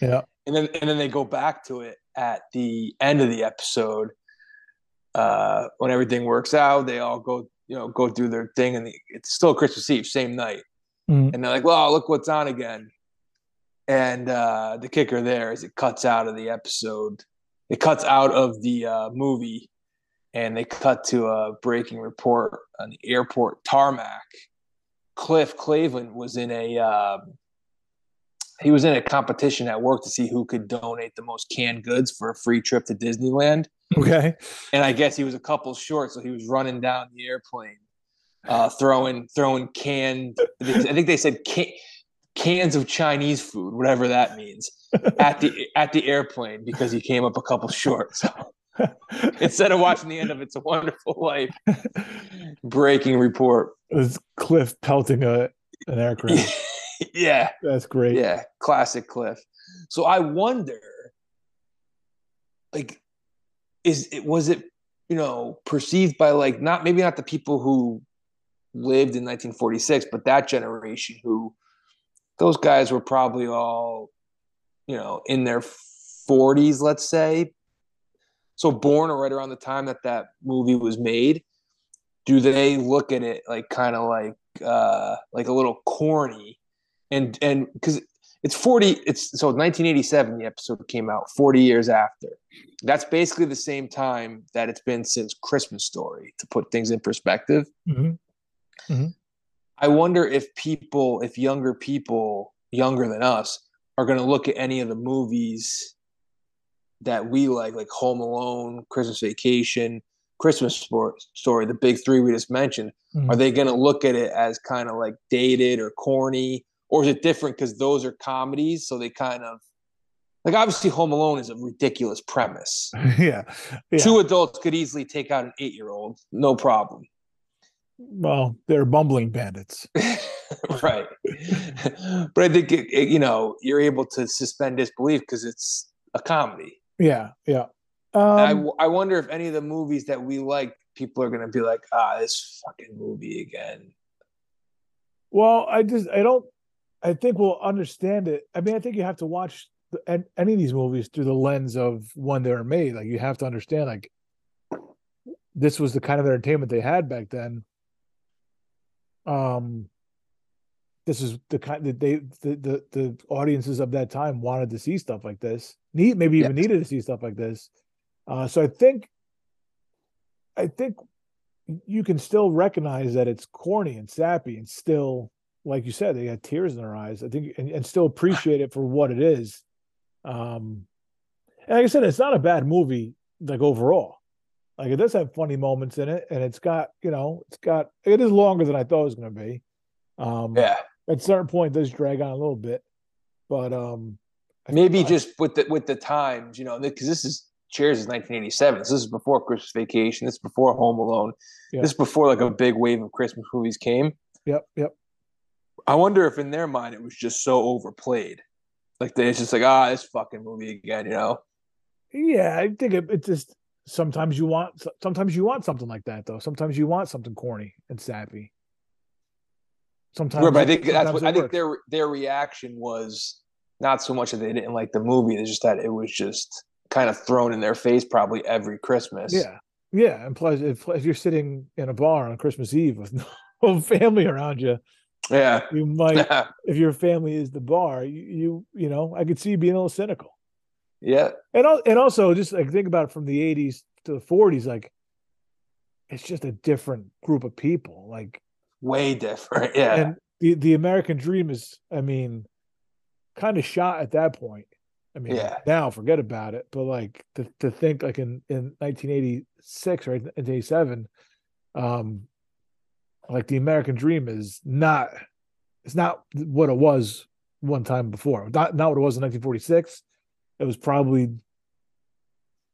B: Yeah.
A: And then and then they go back to it at the end of the episode. Uh, when everything works out, they all go, you know, go through their thing, and the, it's still Christmas Eve, same night.
B: Mhm.
A: And they're like, "Well, look what's on again." And uh, the kicker there is it cuts out of the episode. It cuts out of the uh, movie, and they cut to a breaking report on the airport tarmac. Cliff Clavin was in a um, he was in a competition at work to see who could donate the most canned goods for a free trip to Disneyland.
B: Okay.
A: And I guess he was a couple short, so he was running down the airplane, uh, throwing throwing canned. I think they said can, cans of Chinese food, whatever that means, at the at the airplane because he came up a couple short. So instead of watching the end of It's a Wonderful Life, breaking report.
B: It was Cliff pelting a an aircraft.
A: yeah,
B: That's great.
A: yeah, classic Cliff. So I wonder, like, is it was it you know perceived by like not maybe not the people who lived in 1946, but that generation who those guys were probably all you know in their 40s, let's say. So born or right around the time that that movie was made, do they look at it like kind of like uh like a little corny and and because it's 40 it's so 1987 the episode came out 40 years after. That's basically the same time that it's been since christmas story to put things in perspective.
B: Mhm.
A: i wonder if people if younger people younger than us are going to look at any of the movies that we like like home alone christmas vacation christmas Sport- story the big three we just mentioned.
B: Mhm.
A: are they going to look at it as kind of like dated or corny or is it different because those are comedies so they kind of like obviously home alone is a ridiculous premise
B: yeah. Yeah.
A: two adults could easily take out an eight year old no problem
B: Well, they're bumbling bandits.
A: right but i think it, it- you know you're able to suspend disbelief because it's a comedy
B: Yeah. Yeah.
A: I,
B: Um,
A: w- I wonder if any of the movies that we like people are going to be like ah this fucking movie again
B: well, I just I don't I think we'll understand it. I mean, I think you have to watch the, an- any of these movies through the lens of when they were made. Like you have to understand like this was the kind of entertainment they had back then. Um this is the kind that they the, the the audiences of that time wanted to see stuff like this. Need maybe even
A: Yes.
B: needed to see stuff like this. Uh so I think I think you can still recognize that it's corny and sappy and still like you said they had tears in their eyes i think and, and still appreciate it for what it is um and like i said it's not a bad movie like overall like it does have funny moments in it and it's got you know it's got it is longer than i thought it was going to be um
A: yeah
B: at a certain point it does drag on a little bit but um I
A: maybe just with the with the times, you know, because this is Cheers is 1987. So this is before Christmas Vacation. This is before Home Alone.
B: Yeah.
A: This is before like a big wave of Christmas movies came.
B: yep yep
A: I wonder if in their mind it was just so overplayed, like they, it's just like ah, this fucking movie again, you know?
B: Yeah, I think it, it just sometimes you want sometimes you want something like that though. Sometimes you want something corny and sappy. Sometimes,
A: but I think that's what I think their their reaction was not so much that they didn't like the movie, it's just that it was just kind of thrown in their face probably every Christmas.
B: Yeah, yeah, and plus if, if you're sitting in a bar on Christmas Eve with no family around you,
A: Yeah.
B: you might if your family is the bar, you you you know I could see you being a little cynical.
A: yeah.
B: And and also just like think about it from the 80s to the 40s, like it's just a different group of people. Like
A: Way different. Yeah.
B: and the the American dream is, I mean, kind of shot at that point. I mean,
A: Yeah.
B: now forget about it. But like to, to think like in in 1986 or 1987, um, like the American dream is not it's not what it was one time before. Not not what it was in 1946. It was probably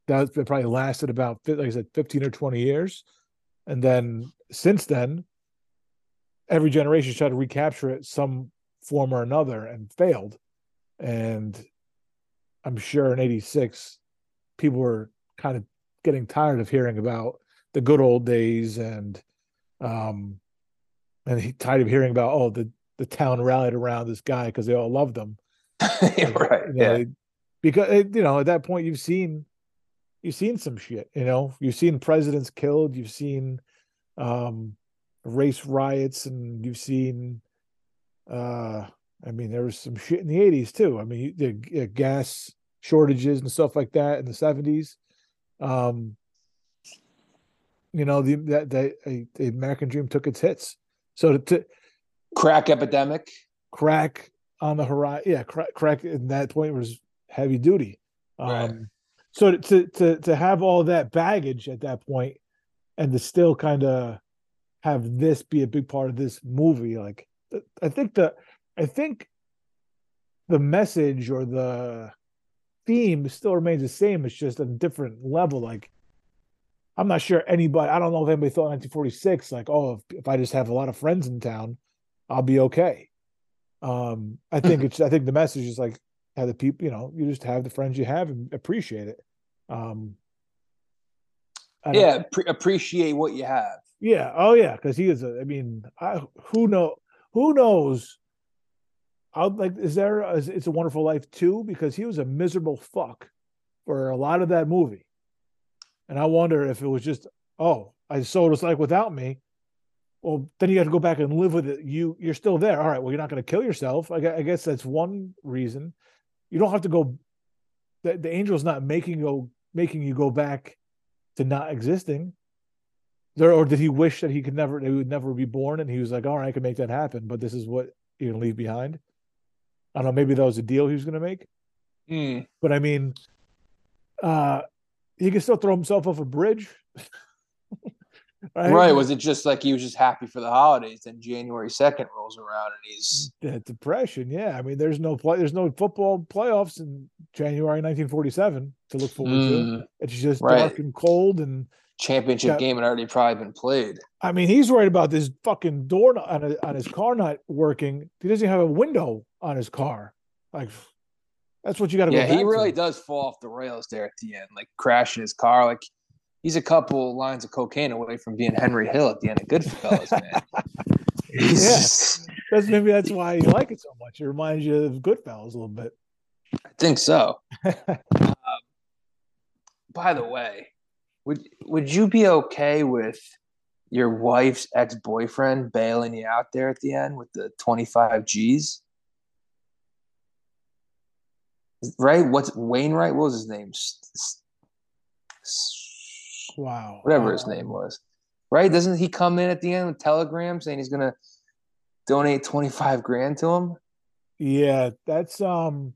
B: that it probably lasted about like I said, 15 or 20 years, and then since then, every generation tried to recapture it some form or another and failed. And I'm sure in 86, people were kind of getting tired of hearing about the good old days and um and he tired of hearing about oh the the town rallied around this guy because they all loved him
A: right.
B: you know,
A: Yeah.
B: because you know at that point you've seen you've seen some shit you know you've seen presidents killed you've seen um race riots and you've seen uh I mean, there was some shit in the '80s too. I mean, the uh, gas shortages and stuff like that in the '70s. Um, you know, the that the, the American Dream took its hits. So to, to
A: crack epidemic,
B: crack on the horizon, yeah, crack, crack at that point was heavy duty. Um, right. So to to to have all that baggage at that point, and to still kind of have this be a big part of this movie, like I think the I think the message or the theme still remains the same. It's just a different level. Like I'm not sure anybody. I don't know if anybody thought 1946 like, oh, if, if I just have a lot of friends in town, I'll be okay. Um, I think it's. I think the message is like have the people. You know, you just have the friends you have and appreciate it. Um,
A: yeah, pre- appreciate what you have.
B: Yeah. Oh yeah, because he is. A, I mean, I, who know? Who knows? I'll like. Is there? A, it's a Wonderful Life too? Because he was a miserable fuck for a lot of that movie. And I wonder if it was just, oh, I saw what it's like without me. Well, then you have to go back and live with it. You you're still there. All right. Well, you're not going to kill yourself. I, I, guess that's one reason. You don't have to go. The, the angel's not making you making you go back to not existing. There, or did he wish that he could never, he would never be born, and he was like, "All right, I can make that happen," but this is what you're gonna leave behind. I don't know. Maybe that was a deal he was gonna make.
A: Mm.
B: But I mean, uh, he could still throw himself off a bridge.
A: right? right? Was it just like he was just happy for the holidays? Then January second rolls around and he's
B: that depression. Yeah, I mean, there's no play, there's no football playoffs in January 1947 to look forward mm, to. It's just right. dark and cold and
A: championship got, game had already probably been played.
B: I mean, he's worried about this fucking door on, a, on his car not working. He doesn't have a window on his car. Like that's what you got to
A: yeah,
B: go.
A: Yeah, he really to. does fall off the rails there at the end, like crashing his car. Like he's a couple lines of cocaine away from being Henry Hill at the end of Goodfellas, man.
B: yeah, that's maybe that's why you like it so much. It reminds you of Goodfellas a little bit.
A: I think so. um, by the way, would would you be okay with your wife's ex boyfriend bailing you out there at the end with the twenty five G's? Right? What's Wainwright? What was his name?
B: Wow.
A: Whatever
B: wow.
A: his name was. Right? Doesn't he come in at the end with telegram saying he's gonna donate 25 grand to him?
B: Yeah, that's um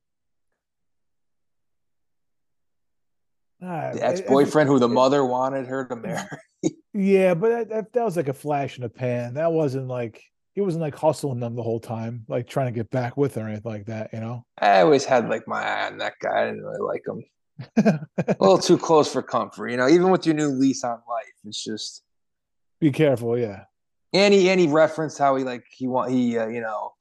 A: the ex-boyfriend who the mother wanted her to marry.
B: yeah, but that, that, that was like a flash in the pan. That wasn't like he wasn't like hustling them the whole time, like trying to get back with her or anything like that, you know?
A: I always had like my eye on that guy. I didn't really like him. a little too close for comfort, you know, even with your new lease on life, it's just
B: be careful, yeah.
A: And he and he referenced how he like he want he uh, you know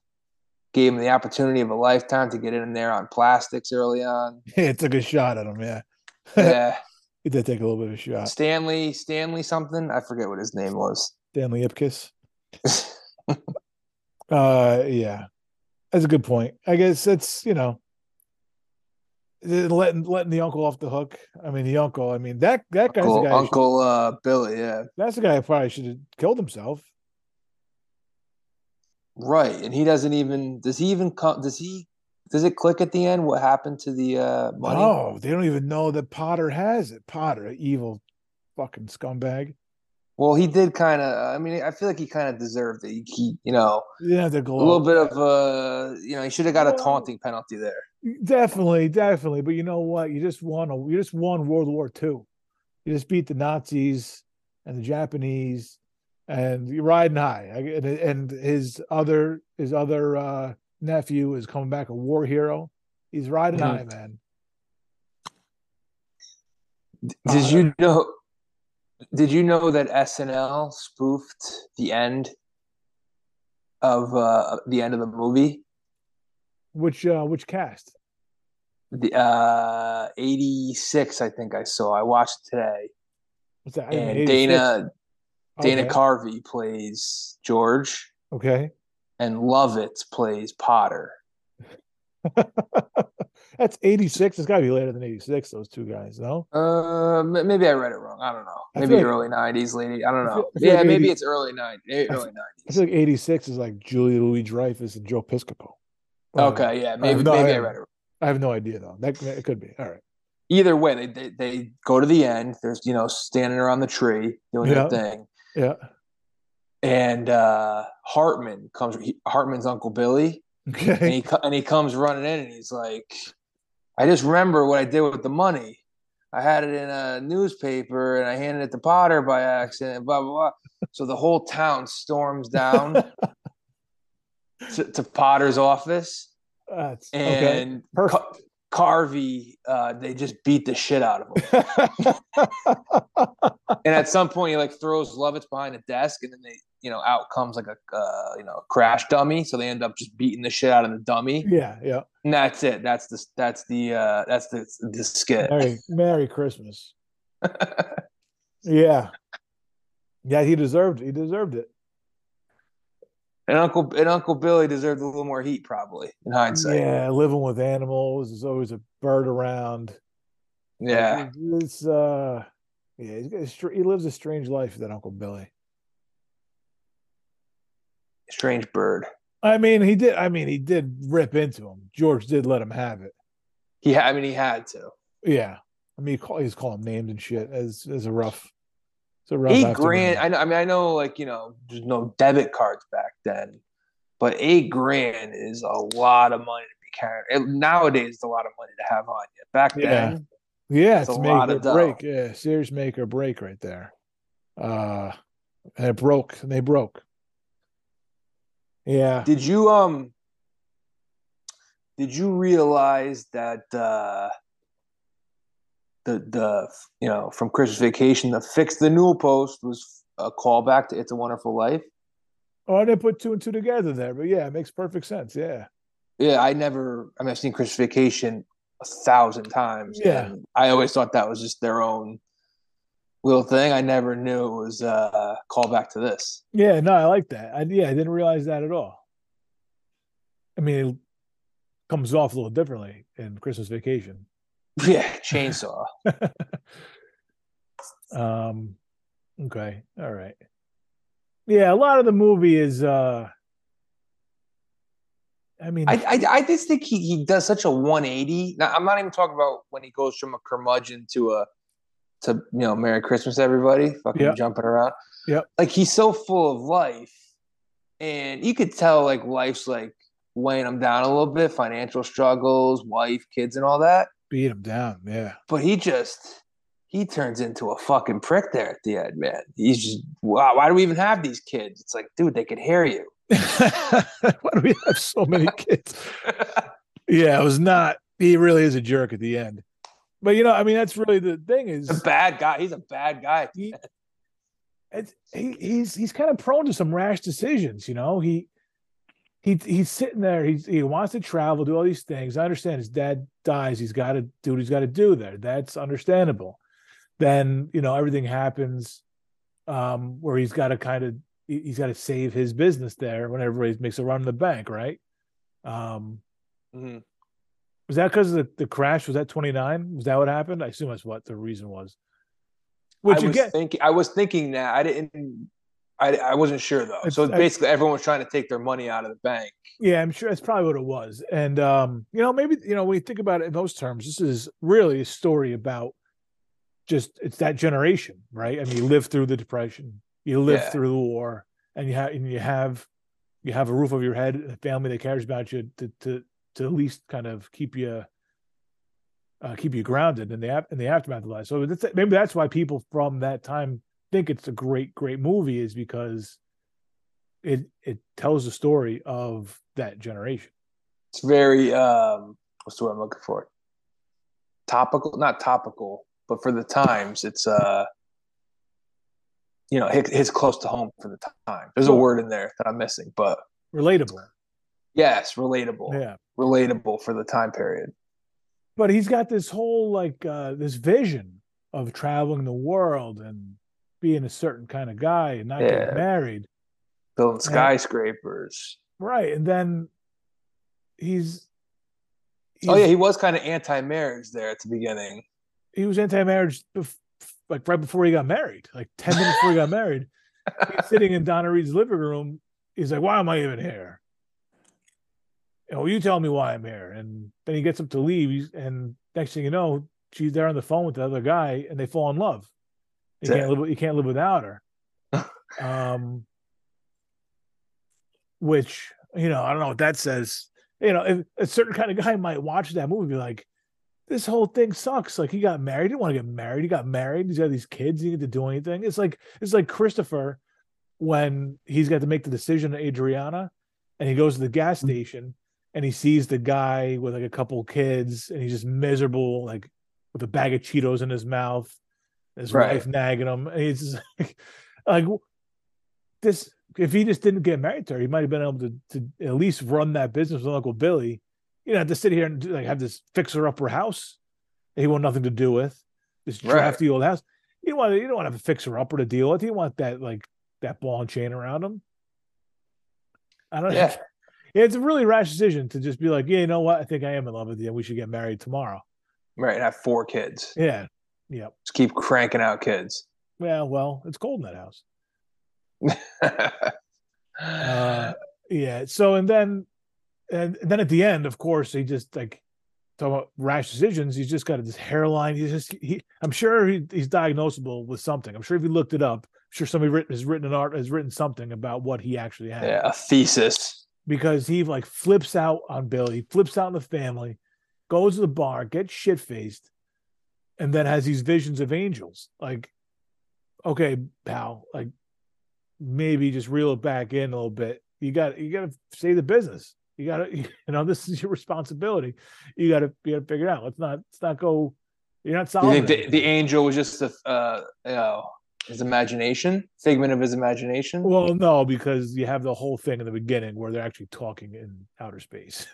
A: gave him the opportunity of a lifetime to get in there on plastics early on.
B: it took a shot at him, yeah.
A: Yeah.
B: he did take a little bit of a shot.
A: Stanley, Stanley something. I forget what his name was.
B: Stanley Ipkiss. uh, yeah, that's a good point. I guess it's you know letting letting the uncle off the hook. I mean, the uncle. I mean that that guy's
A: uncle,
B: guy
A: Uncle uh, Billy. Yeah,
B: that's the guy who probably should have killed himself.
A: Right, and he doesn't even. Does he even come? Does he? Does it click at the end? What happened to the uh, money?
B: Oh, they don't even know that Potter has it. Potter, evil, fucking scumbag.
A: Well, he did kind of. I mean, I feel like he kind of deserved it. He, he you know,
B: yeah, the
A: a little bit of uh, you know, he should have got a taunting penalty there.
B: Definitely, definitely. But you know what? You just won. A, you just won World War II. You just beat the Nazis and the Japanese, and you're riding high. And, and his other his other uh, nephew is coming back a war hero. He's riding mm-hmm. high, man.
A: Did uh, you know? Did you know that SNL spoofed the end of uh, the end of the movie?
B: Which uh, which cast?
A: The uh, eighty six, I think I saw. I watched today.
B: What's that?
A: And Dana Dana okay. Carvey plays George.
B: Okay.
A: And Lovitz plays Potter.
B: That's 86. It's got to be later than 86, those two guys, no?
A: Uh, maybe I read it wrong. I don't know. Maybe like, early 90s, lady. I don't know. I I yeah, like maybe 80, it's early 90s. Early 90s.
B: I feel like 86 is like Julia Louis Dreyfus and Joe Piscopo.
A: Okay, yeah, maybe
B: no,
A: maybe
B: I-
A: I read it. Wrong.
B: I have no idea though. That it could be. All right.
A: Either way, they, they they go to the end. There's you know standing around the tree doing
B: Yeah.
A: their thing,
B: Yeah.
A: and uh Hartman comes. he- Hartman's Uncle Billy, and
B: Okay.
A: he and he comes running in, and he's like, "I just remember what I did with the money. I had it in a newspaper, and I handed it to Potter by accident." Blah blah blah. So the whole town storms down to, to Potter's office.
B: That's okay.
A: and
B: Perfect.
A: Ca- Carvey, uh, they just beat the shit out of him. and at some point, he like throws Lovitz behind a desk, and then they, you know, out comes like a, uh, you know, crash dummy. So they end up just beating the shit out of the dummy,
B: yeah. Yeah.
A: and that's it. That's the that's the uh, that's the the skit.
B: Merry Merry Christmas. Yeah. Yeah, he deserved it. he deserved it.
A: And Uncle and Uncle Billy deserved a little more heat, probably in hindsight.
B: Yeah, living with animals. There's always a bird around.
A: Yeah.
B: It's uh yeah, he's got a str- he lives a strange life, that Uncle Billy.
A: strange bird.
B: I mean, he did I mean, he did rip into him. George did let him have it.
A: He, ha- I mean, he had to.
B: Yeah. I mean, he call, he's calling names and shit as as a rough it's a rough
A: eight grand. I know. I mean, I know. Like you know, there's no debit cards back then, but eight grand is a lot of money to be carrying. It, nowadays, it's a lot of money to have on you. Back
B: Yeah.
A: then,
B: Yeah,
A: It's
B: it's
A: a lot of dough.
B: Yeah, serious make or break right there. Uh and it broke. And they broke. Yeah.
A: did you um? Did you realize that uh, the the you know from Christmas Vacation the fix the newel post was a callback to It's a Wonderful Life?
B: Oh, I didn't put two and two together there, but yeah, it makes perfect sense. Yeah.
A: Yeah, I never. I mean, I've seen Christmas Vacation a thousand times.
B: Yeah.
A: I always thought that was just their own little thing. I never knew it was a callback to this.
B: Yeah, no, I like that. I yeah, I didn't realize that at all. I mean, it comes off a little differently in Christmas vacation.
A: Yeah, chainsaw.
B: Um okay, all right. Yeah, a lot of the movie is uh I mean
A: I, I I just think he, he does such a 180. Now, I'm not even talking about when he goes from a curmudgeon to a to you know Merry Christmas everybody, fucking
B: Yeah.
A: jumping around.
B: Yeah.
A: Like he's so full of life, and you could tell like life's like weighing him down a little bit, financial struggles, wife, kids, and all that.
B: Beat him down, yeah.
A: But he just he turns into a fucking prick there at the end, man. He's just wow. Why do we even have these kids? It's like, dude, they could hear you.
B: Why do we have so many kids? Yeah, it was not. He really is a jerk at the end. But you know, I mean, that's really the thing is
A: a bad guy. He's a bad guy.
B: he, it's, he he's he's kind of prone to some rash decisions. You know, he he he's sitting there. He's he wants to travel, do all these things. I understand his dad dies. He's got to do what he's got to do there. That's understandable. Then you know everything happens um, where he's got to kind of he- he's got to save his business there when everybody makes a run in the bank, right? Um,
A: Mhm.
B: was that because the, the crash? Was that 29? Was that what happened? I assume that's what the reason was. Which
A: I was
B: again,
A: thinking. I was thinking that I didn't. I, I wasn't sure though.
B: It's-
A: So
B: I-
A: basically, everyone was trying to take their money out of the bank.
B: yeah, I'm sure that's probably what it was. And um, you know, maybe you know when you think about it in those terms, this is really a story about just it's that generation, right? I mean, you live through the depression, you live
A: Yeah.
B: through the war, and you have and you have you have a roof over your head, and a family that cares about you to to to at least kind of keep you uh, keep you grounded in the in the aftermath of life. So that's, maybe that's why people from that time think it's a great great movie is because it it tells the story of that generation.
A: It's very um, what's the word I'm looking for? Topical, not topical, but for the times, it's uh, you know, hits close to home for the time. There's a word in there that I'm missing, but
B: Relatable.
A: yes, relatable,
B: Yeah.
A: relatable for the time period.
B: But he's got this whole like uh this vision of traveling the world and being a certain kind of guy and not
A: Yeah.
B: getting married.
A: Building skyscrapers.
B: Right. And then he's,
A: Oh yeah, he was kind of anti-marriage there at the beginning.
B: he was anti-marriage bef- like right before he got married, like 10 minutes before he got married. He's sitting in Donna Reed's living room. He's like, why am I even here? oh, you tell me why I'm here. And then he gets up to leave, and next thing you know, she's there on the phone with the other guy, and they fall in love. You can't live. You can't live without her. um, which you know, I don't know what that says. You know, if a certain kind of guy might watch that movie, be like, "This whole thing sucks." Like he got married, he didn't want to get married. He got married. He's got these kids. He didn't get to do anything. It's like it's like Christopher when he's got to make the decision to Adriana, and he goes to the gas mm-hmm. station and he sees the guy with like a couple kids, and he's just miserable, like with a bag of Cheetos in his mouth, his right. wife nagging him. He's like, like this if he just didn't get married to her, he might have been able to, to at least run that business with Uncle Billy. You know, to sit here and like have this fixer upper house he want nothing to do with this drafty right. old house. You don't want to, you don't want to have a fixer upper to deal with. You want that like that ball and chain around him. I don't yeah. know. It's a really rash decision to just be like, yeah, you know what? I think I am in love with you, and we should get married tomorrow.
A: Right, and have four kids.
B: Yeah, yep.
A: Just keep cranking out kids.
B: Yeah, well, it's cold in that house. uh, yeah. So and then and then at the end, of course, he just like talk about rash decisions. He's just got this hairline. He's just he. I'm sure he, he's diagnosable with something. I'm sure if you looked it up, I'm sure somebody written, has written an art has written something about what he actually had.
A: Yeah, a thesis.
B: Because he like flips out on Billy, flips out on the family, goes to the bar, gets shit faced, and then has these visions of angels. Like, okay, pal, like maybe just reel it back in a little bit. You got you got to say the business. You got to you know this is your responsibility. You got to you got to figure it out. Let's not let's not go. You're not solving.
A: You think the, the, angel was just a uh, you know his imagination, figment of his imagination?
B: Well, no, because you have the whole thing in the beginning where they're actually talking in outer space.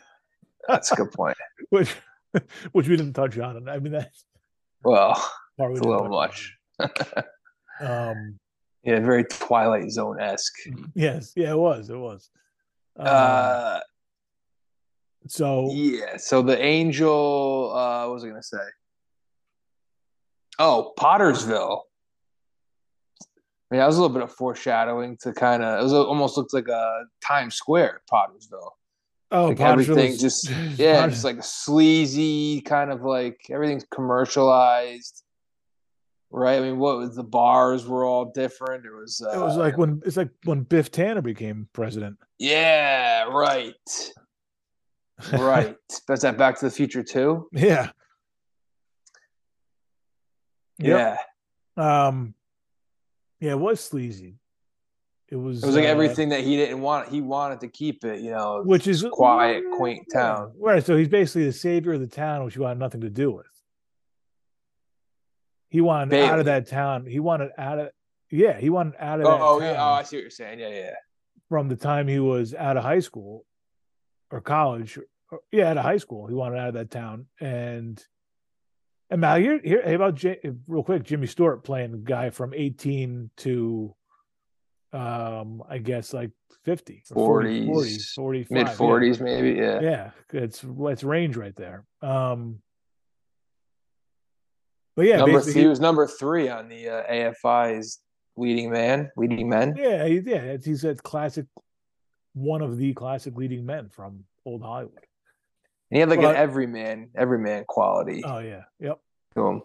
A: That's a good point.
B: which which we didn't touch on. And I mean that's
A: well, it's a little much.
B: um
A: yeah, very Twilight Zone esque.
B: Yes, yeah, it was. It was.
A: Um, uh,
B: so
A: yeah, so the angel. Uh, what was I gonna say? Oh, Pottersville. I mean, that was a little bit of foreshadowing to kind of. It was almost looked like a Times Square, Pottersville.
B: Oh,
A: like everything just yeah, just like sleazy, kind of like everything's commercialized right? I mean, what was the bars were all different. It was. Uh,
B: it was like when it's like when Biff Tannen became president.
A: Yeah, right. right. That's that Back to the Future two.
B: Yeah.
A: Yeah.
B: Um. Yeah, it was sleazy. It was.
A: It was like uh, everything that he didn't want. He wanted to keep it, you know,
B: which is
A: quiet, quaint town.
B: Right. So he's basically the savior of the town, which he wanted nothing to do with. He wanted Bailey. out of that town. He wanted out of yeah, he wanted out of
A: oh, oh, yeah. oh, I see what you're saying. Yeah, yeah.
B: From the time he was out of high school or college, or, yeah, out of high school, he wanted out of that town. And and now here, here, hey, about J, real quick, Jimmy Stewart playing the guy from 18 to, um, I guess like 50,
A: 40s, 40, 40 mid 40s,
B: yeah.
A: maybe. Yeah,
B: yeah, it's it's range right there. Um, but yeah,
A: number three, he was number three on the uh, AFI's leading man, leading men.
B: Yeah, he, yeah, he's a classic, one of the classic leading men from old Hollywood.
A: And he had like but, an everyman, everyman quality.
B: Oh yeah, yep.
A: To him.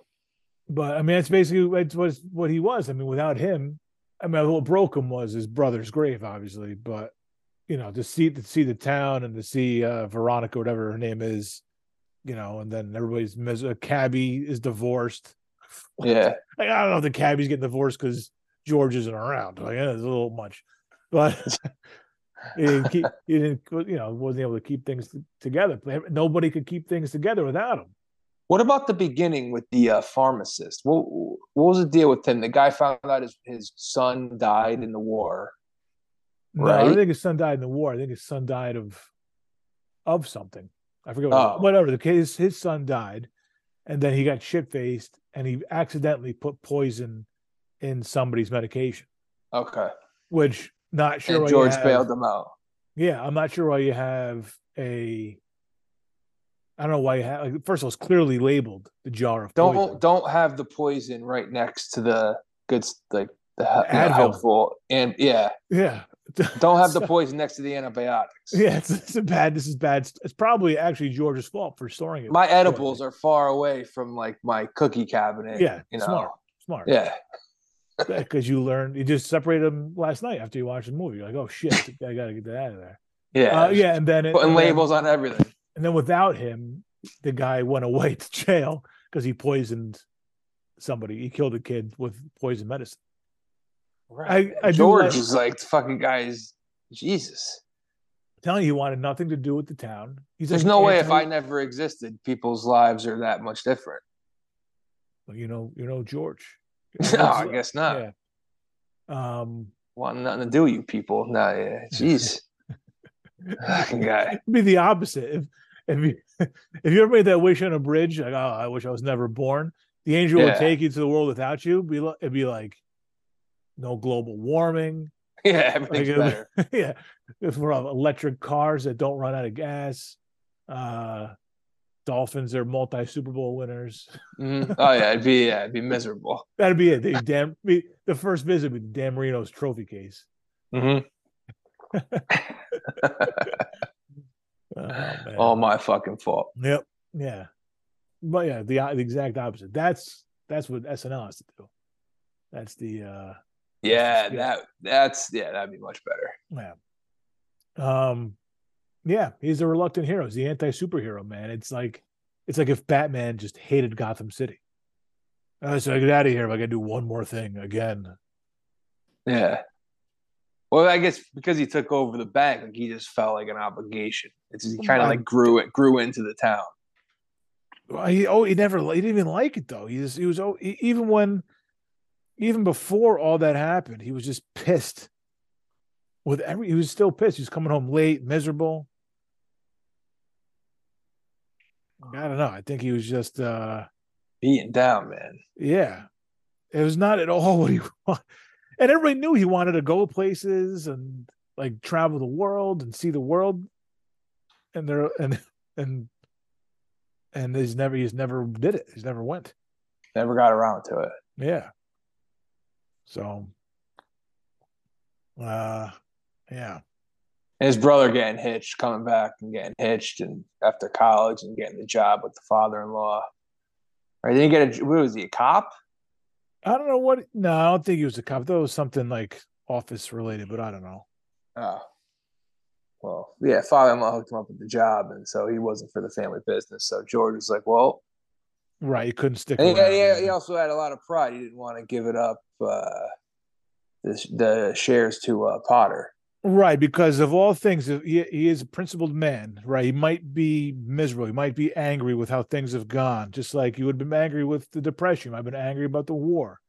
B: But I mean, that's basically it's what what he was. I mean, without him, I mean, what broke him was his brother's grave, obviously. But you know, to see to see the town and to see uh, Veronica, whatever her name is, you know, and then everybody's mis- a cabbie is divorced.
A: Yeah,
B: like, I don't know if the cabbie's getting divorced because George isn't around. Like, yeah, it's a little much, but he didn't keep. He didn't, you know, wasn't able to keep things together. Nobody could keep things together without him.
A: What about the beginning with the uh, pharmacist? What what was the deal with him? The guy found out his his son died in the war.
B: Right? No, I think his son died in the war. I think his son died of of something. I forget what, oh. whatever the case. His son died, and then he got shit faced, and he accidentally put poison in somebody's medication.
A: Okay.
B: Which not sure.
A: And George have, bailed him out.
B: Yeah, I'm not sure why you have a. I don't know why you have. Like, first of all, it's clearly labeled the jar of.
A: Don't
B: poison.
A: don't have the poison right next to the good like the, the helpful and yeah
B: yeah
A: Don't have the poison next to the antibiotics.
B: Yeah, it's, it's a bad. This is bad. It's probably actually George's fault for storing it.
A: My edibles are far away from like my cookie cabinet.
B: Yeah,
A: you know.
B: smart, smart.
A: Yeah,
B: because you learned you just separated them last night after you watched the movie. You're like, oh shit, I gotta get that out of there.
A: yeah,
B: Uh, yeah, and then it,
A: Putting
B: and then-
A: labels on everything.
B: And then without him, the guy went away to jail because he poisoned somebody. He killed a kid with poison medicine. I, I do
A: George
B: like-
A: is like the fucking guys. Jesus.
B: telling you, he wanted nothing to do with the town. He's
A: There's
B: like
A: no way if I never existed, people's lives are that much different.
B: Well, you know, you know George.
A: no, I guess not.
B: Yeah. Um,
A: Want nothing to do with you people. Nah, yeah. Jeez.
B: It'd be the opposite. If if you if you ever made that wish on a bridge, like, oh, I wish I was never born. The angel would take you to the world without you. Be it'd be like no global warming.
A: Yeah, everything's
B: Like,
A: better.
B: yeah, if we're on electric cars that don't run out of gas. Uh, Dolphins are multi Super Bowl winners.
A: Mhm. Oh yeah, it'd be yeah, it'd be miserable.
B: That'd be it. The Dan, be- the first visit would be Dan Marino's trophy case.
A: Mhm.
B: Oh.
A: All my fucking fault.
B: Yep. Yeah. But yeah, the the exact opposite. That's that's what SNL has to do. That's the uh
A: Yeah,
B: Yeah.
A: that that's yeah, that'd be much better.
B: yeah. Um yeah, he's a reluctant hero. He's the anti superhero, man. It's like it's like if Batman just hated Gotham City. Uh, so I get out of here if I gotta do one more thing again.
A: Yeah. Well, I guess because he took over the bank, like he just felt like an obligation. It's he kind of like grew it grew into the town.
B: Well, He oh he never he didn't even like it though. He just he was oh he- even when even before all that happened, he was just pissed. With every he was still pissed. He was coming home late, miserable. I don't know. I think he was just uh
A: Beaten down, man.
B: yeah. It was not at all what he wanted. And everybody knew he wanted to go places and like travel the world and see the world. And there and and and he's never he's never did it. He's never went.
A: Never got around to it.
B: Yeah. So uh yeah.
A: And his brother getting hitched, coming back and getting hitched, and after college and getting the job with the father-in-law. Right? Didn't he get a what was he a cop?
B: I don't know what no, I don't think he was a cop. That was something like office related, but I don't know.
A: Oh. Well, yeah, father-in-law hooked him up with the job, and so he wasn't for the family business. So George was like, "Well,"
B: Right. He couldn't stick
A: and he,
B: around.
A: he,
B: yeah.
A: he also had a lot of pride. He didn't want to give it up uh, the the shares to uh, Potter.
B: Right, because of all things, he, he is a principled man, right? He might be miserable. He might be angry with how things have gone, just like you would have been angry with the depression. You might have been angry about the war.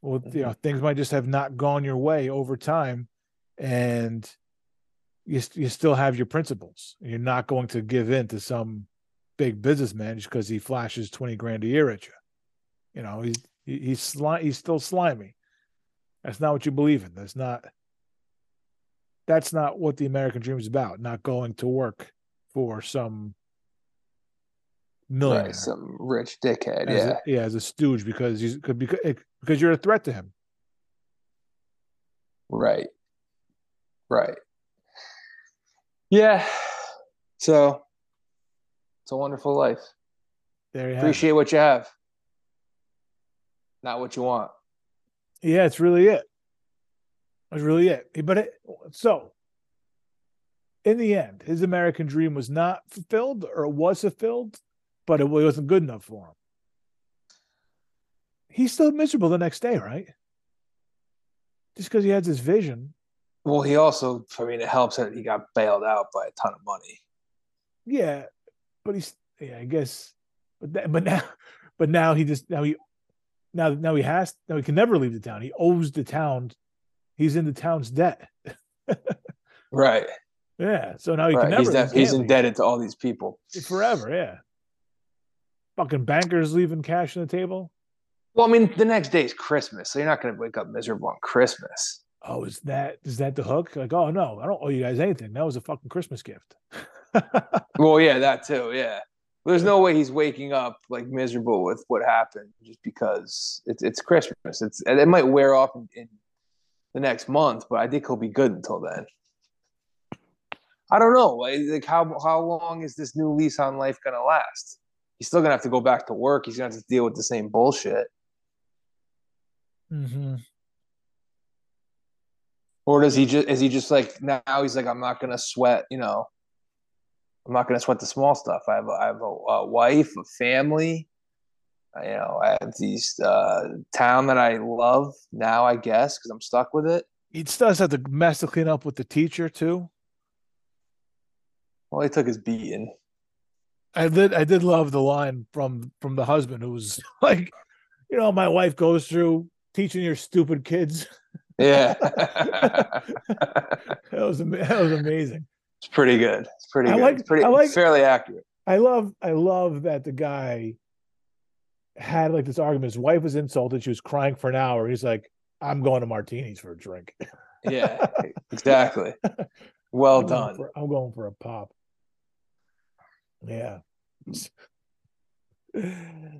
B: Well, you mm-hmm. know, things might just have not gone your way over time, and you you still have your principles. You're not going to give in to some big businessman just because he flashes twenty grand a year at you. You know, he's he, he's sli- he's still slimy. That's not what you believe in. That's not that's not what the American dream is about. Not going to work for some millionaire,
A: Right, some rich dickhead.
B: as
A: Yeah,
B: a, yeah, as a stooge because he's could because because you're a threat to him.
A: right, right. Yeah. So it's a wonderful life.
B: There you have
A: Appreciate what you have, not what you want.
B: Yeah, it's really it. That's really it. But it, so, in the end, his American dream was not fulfilled, or was fulfilled, but it wasn't good enough for him. He's still miserable the next day, right? Just because he has this vision.
A: Well, he also, I mean, it helps that he got bailed out by a ton of money.
B: Yeah, but he's yeah, I guess. But that, but now, but now he just now he now now he has now he can never leave the town. He owes the town. He's in the town's debt.
A: Right.
B: Yeah, so now he
A: right.
B: can never.
A: he's, def- he's indebted to all these people.
B: forever. Yeah. Fucking bankers leaving cash on the table.
A: Well, I mean, the next day is Christmas, so you're not going to wake up miserable on Christmas.
B: Oh, is that is that the hook? Like, oh no, I don't owe you guys anything. That was a fucking Christmas gift.
A: Well, yeah, that too. Yeah. There's no way he's waking up like miserable with what happened just because it's it's Christmas. It's it might wear off in, in the next month, but I think he'll be good until then. I don't know. Like how how long is this new lease on life gonna last? He's still gonna have to go back to work. He's gonna have to deal with the same bullshit.
B: Mm-hmm.
A: Or does he just is he just like now he's like I'm not gonna sweat, you know, I'm not gonna sweat the small stuff. I have a, I have a, a wife, a family, you know, I have these uh, town that I love now, I guess, because I'm stuck with it.
B: He does have to mess to clean up with the teacher too.
A: Well, he took his beating.
B: I did I did love the line from from the husband who was like, you know, my wife goes through teaching your stupid kids.
A: Yeah,
B: that was that was amazing.
A: It's pretty good. It's pretty
B: I
A: good.
B: like-
A: it's pretty
B: I like-
A: fairly accurate.
B: I love I love that the guy had like this argument. His wife was insulted. She was crying for an hour. He's like, I'm going to martinis for a drink.
A: Yeah, exactly. Well
B: I'm
A: done.
B: for- I'm going for a pop. Yeah.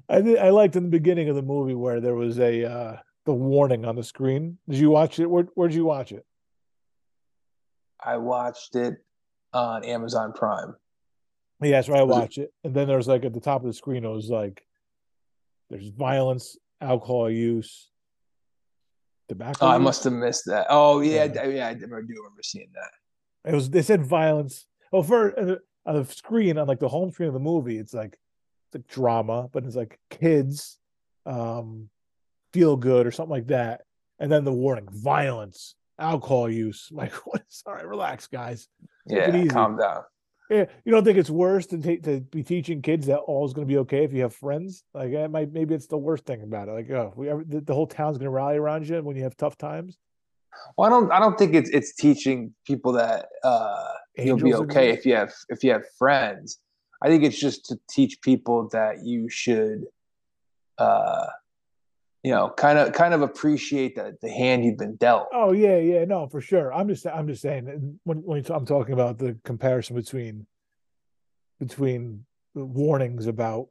B: I did, I liked in the beginning of the movie where there was a uh the warning on the screen. Did you watch it? Where where'd you watch it?
A: I watched it on Amazon Prime.
B: Yeah, that's where I
A: Was
B: watched it. And then there's like at the top of the screen, it was like there's violence, alcohol use, tobacco.
A: Oh, I must have missed that. Oh yeah,
B: Yeah.
A: I- yeah, I do remember seeing that.
B: It was they said violence. Oh, for uh, on the screen on like the home screen of the movie, it's like it's like drama, but it's like kids, um, feel good or something like that. And then the warning: violence, alcohol use. Like, what? Sorry, relax, guys. Take
A: Yeah, calm down.
B: Yeah, you don't think it's worse to take to be teaching kids that all is going to be okay if you have friends? Like, might maybe it's the worst thing about it. Like, oh, we ever, the, the whole town's going to rally around you when you have tough times.
A: Well, I don't. I don't think it's it's teaching people that uh, you'll be okay if you have if you have friends. I think it's just to teach people that you should, uh, you know, kind of kind of appreciate the the hand you've been dealt.
B: Oh yeah, yeah, no, for sure. I'm just I'm just saying when when I'm talking about the comparison between between warnings about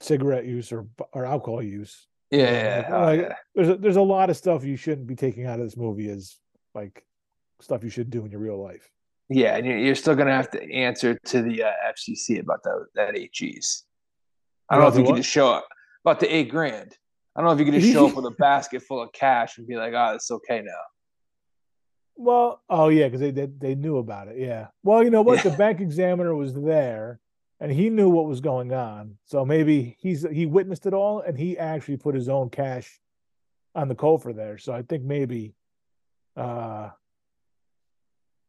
B: cigarette use or or alcohol use.
A: Yeah,
B: like-
A: oh,
B: like,
A: yeah.
B: There's a, there's a lot of stuff you shouldn't be taking out of this movie as like stuff you should do in your real life.
A: Yeah, and you're, you're still gonna have to answer to the uh, FCC about that that eight G's. I don't know if you
B: what?
A: just show up about the eight grand. I don't know if you could just show up with a basket full of cash and be like, "Oh, it's okay now."
B: Well, oh yeah, because they, they they knew about it. Yeah. Well, you know what? The bank examiner was there, and he knew what was going on. So maybe he's he witnessed it all, and he actually put his own cash on the cofer there. So I think maybe uh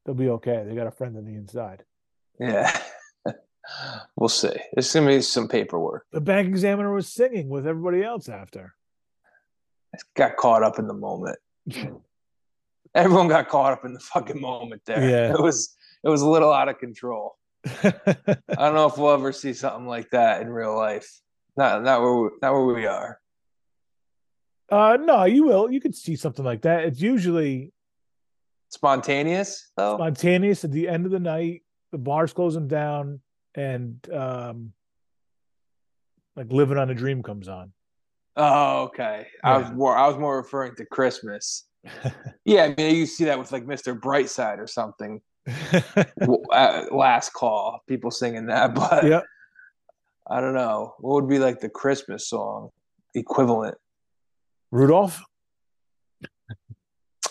B: they'll be okay. They got a friend on the inside.
A: Yeah, we'll see. It's gonna be some paperwork.
B: The bank examiner was singing with everybody else after.
A: Got caught up in the moment. Everyone got caught up in the fucking moment there.
B: Yeah.
A: It was it was a little out of control. I don't know if we'll ever see something like that in real life. Not not where we, not where we are.
B: uh no, you will. You could see something like that. It's usually
A: Spontaneous though.
B: spontaneous at the end of the night the bar's closing down and um like living on a dream comes on
A: Oh, okay. I was more I was more referring to Christmas. Yeah, I mean you see that with like Mr. Brightside or something. Uh, last call, people singing that, but
B: yeah
A: I don't know. What would be like the Christmas song equivalent?
B: rudolph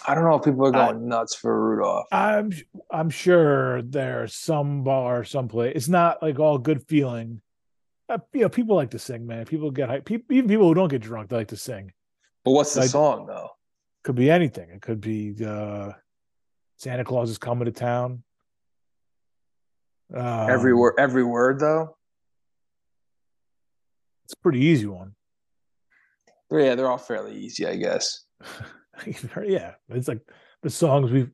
A: I don't know if people are going nuts for Rudolph.
B: i'm i'm sure there's some bar someplace it's not like all good feeling uh, you know people like to sing man people get hype people, even people who don't get drunk they like to sing
A: But what's the
B: like-
A: song though?
B: could be anything it could be uh santa claus is coming to town um,
A: every word, every word though.
B: it's a pretty easy one
A: Yeah, they're all fairly easy, I guess.
B: yeah, it's like the songs we've.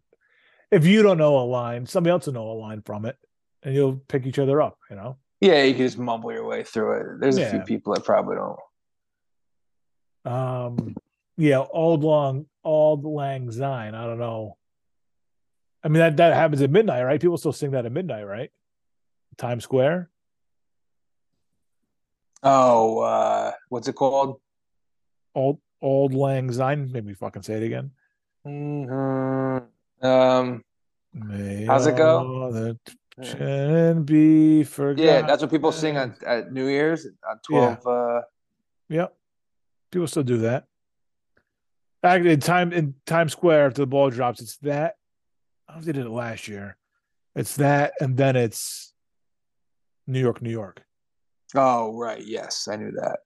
B: If you don't know a line, somebody else will know a line from it, and you'll pick each other up. You know.
A: Yeah, you can just mumble your way through it. There's a few people that probably don't.
B: Um, yeah, old long, auld lang syne. I don't know. I mean that that happens at midnight, right? People still sing that at midnight, right? Times Square.
A: Oh, uh, what's it called?
B: Old auld lang syne. Maybe fucking say it again.
A: Mm-hmm. Um,
B: May
A: How's it go?
B: can be forgotten.
A: yeah, that's what people sing on at New Year's on twelve. Uh,
B: Yep. People still do that. Actually, in time in Times Square after the ball drops, it's that. I don't know if they did it last year. It's that, and then it's New York, New York.
A: oh, right. Yes, I knew that.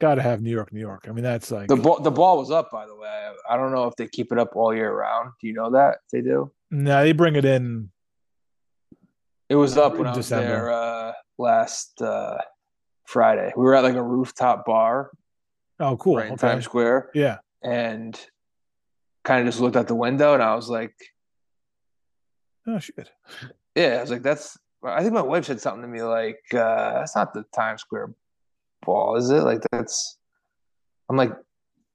B: Got to have New York, New York. I mean, that's like
A: The ball, the ball was up. By the way, I don't know if they keep it up all year round. Do you know that if they do?
B: no, they bring it in.
A: It was up when I was
B: December.
A: there uh, last uh, Friday. We were at like a rooftop bar
B: Oh, cool.
A: right in
B: okay.
A: Times Square,
B: Yeah.
A: and kind of just looked out the window, and I was like,
B: Oh shit.
A: "Yeah." I was like, "That's." I think my wife said something to me like, uh, "That's not the Times Square ball, is it?" Like that's. I'm like,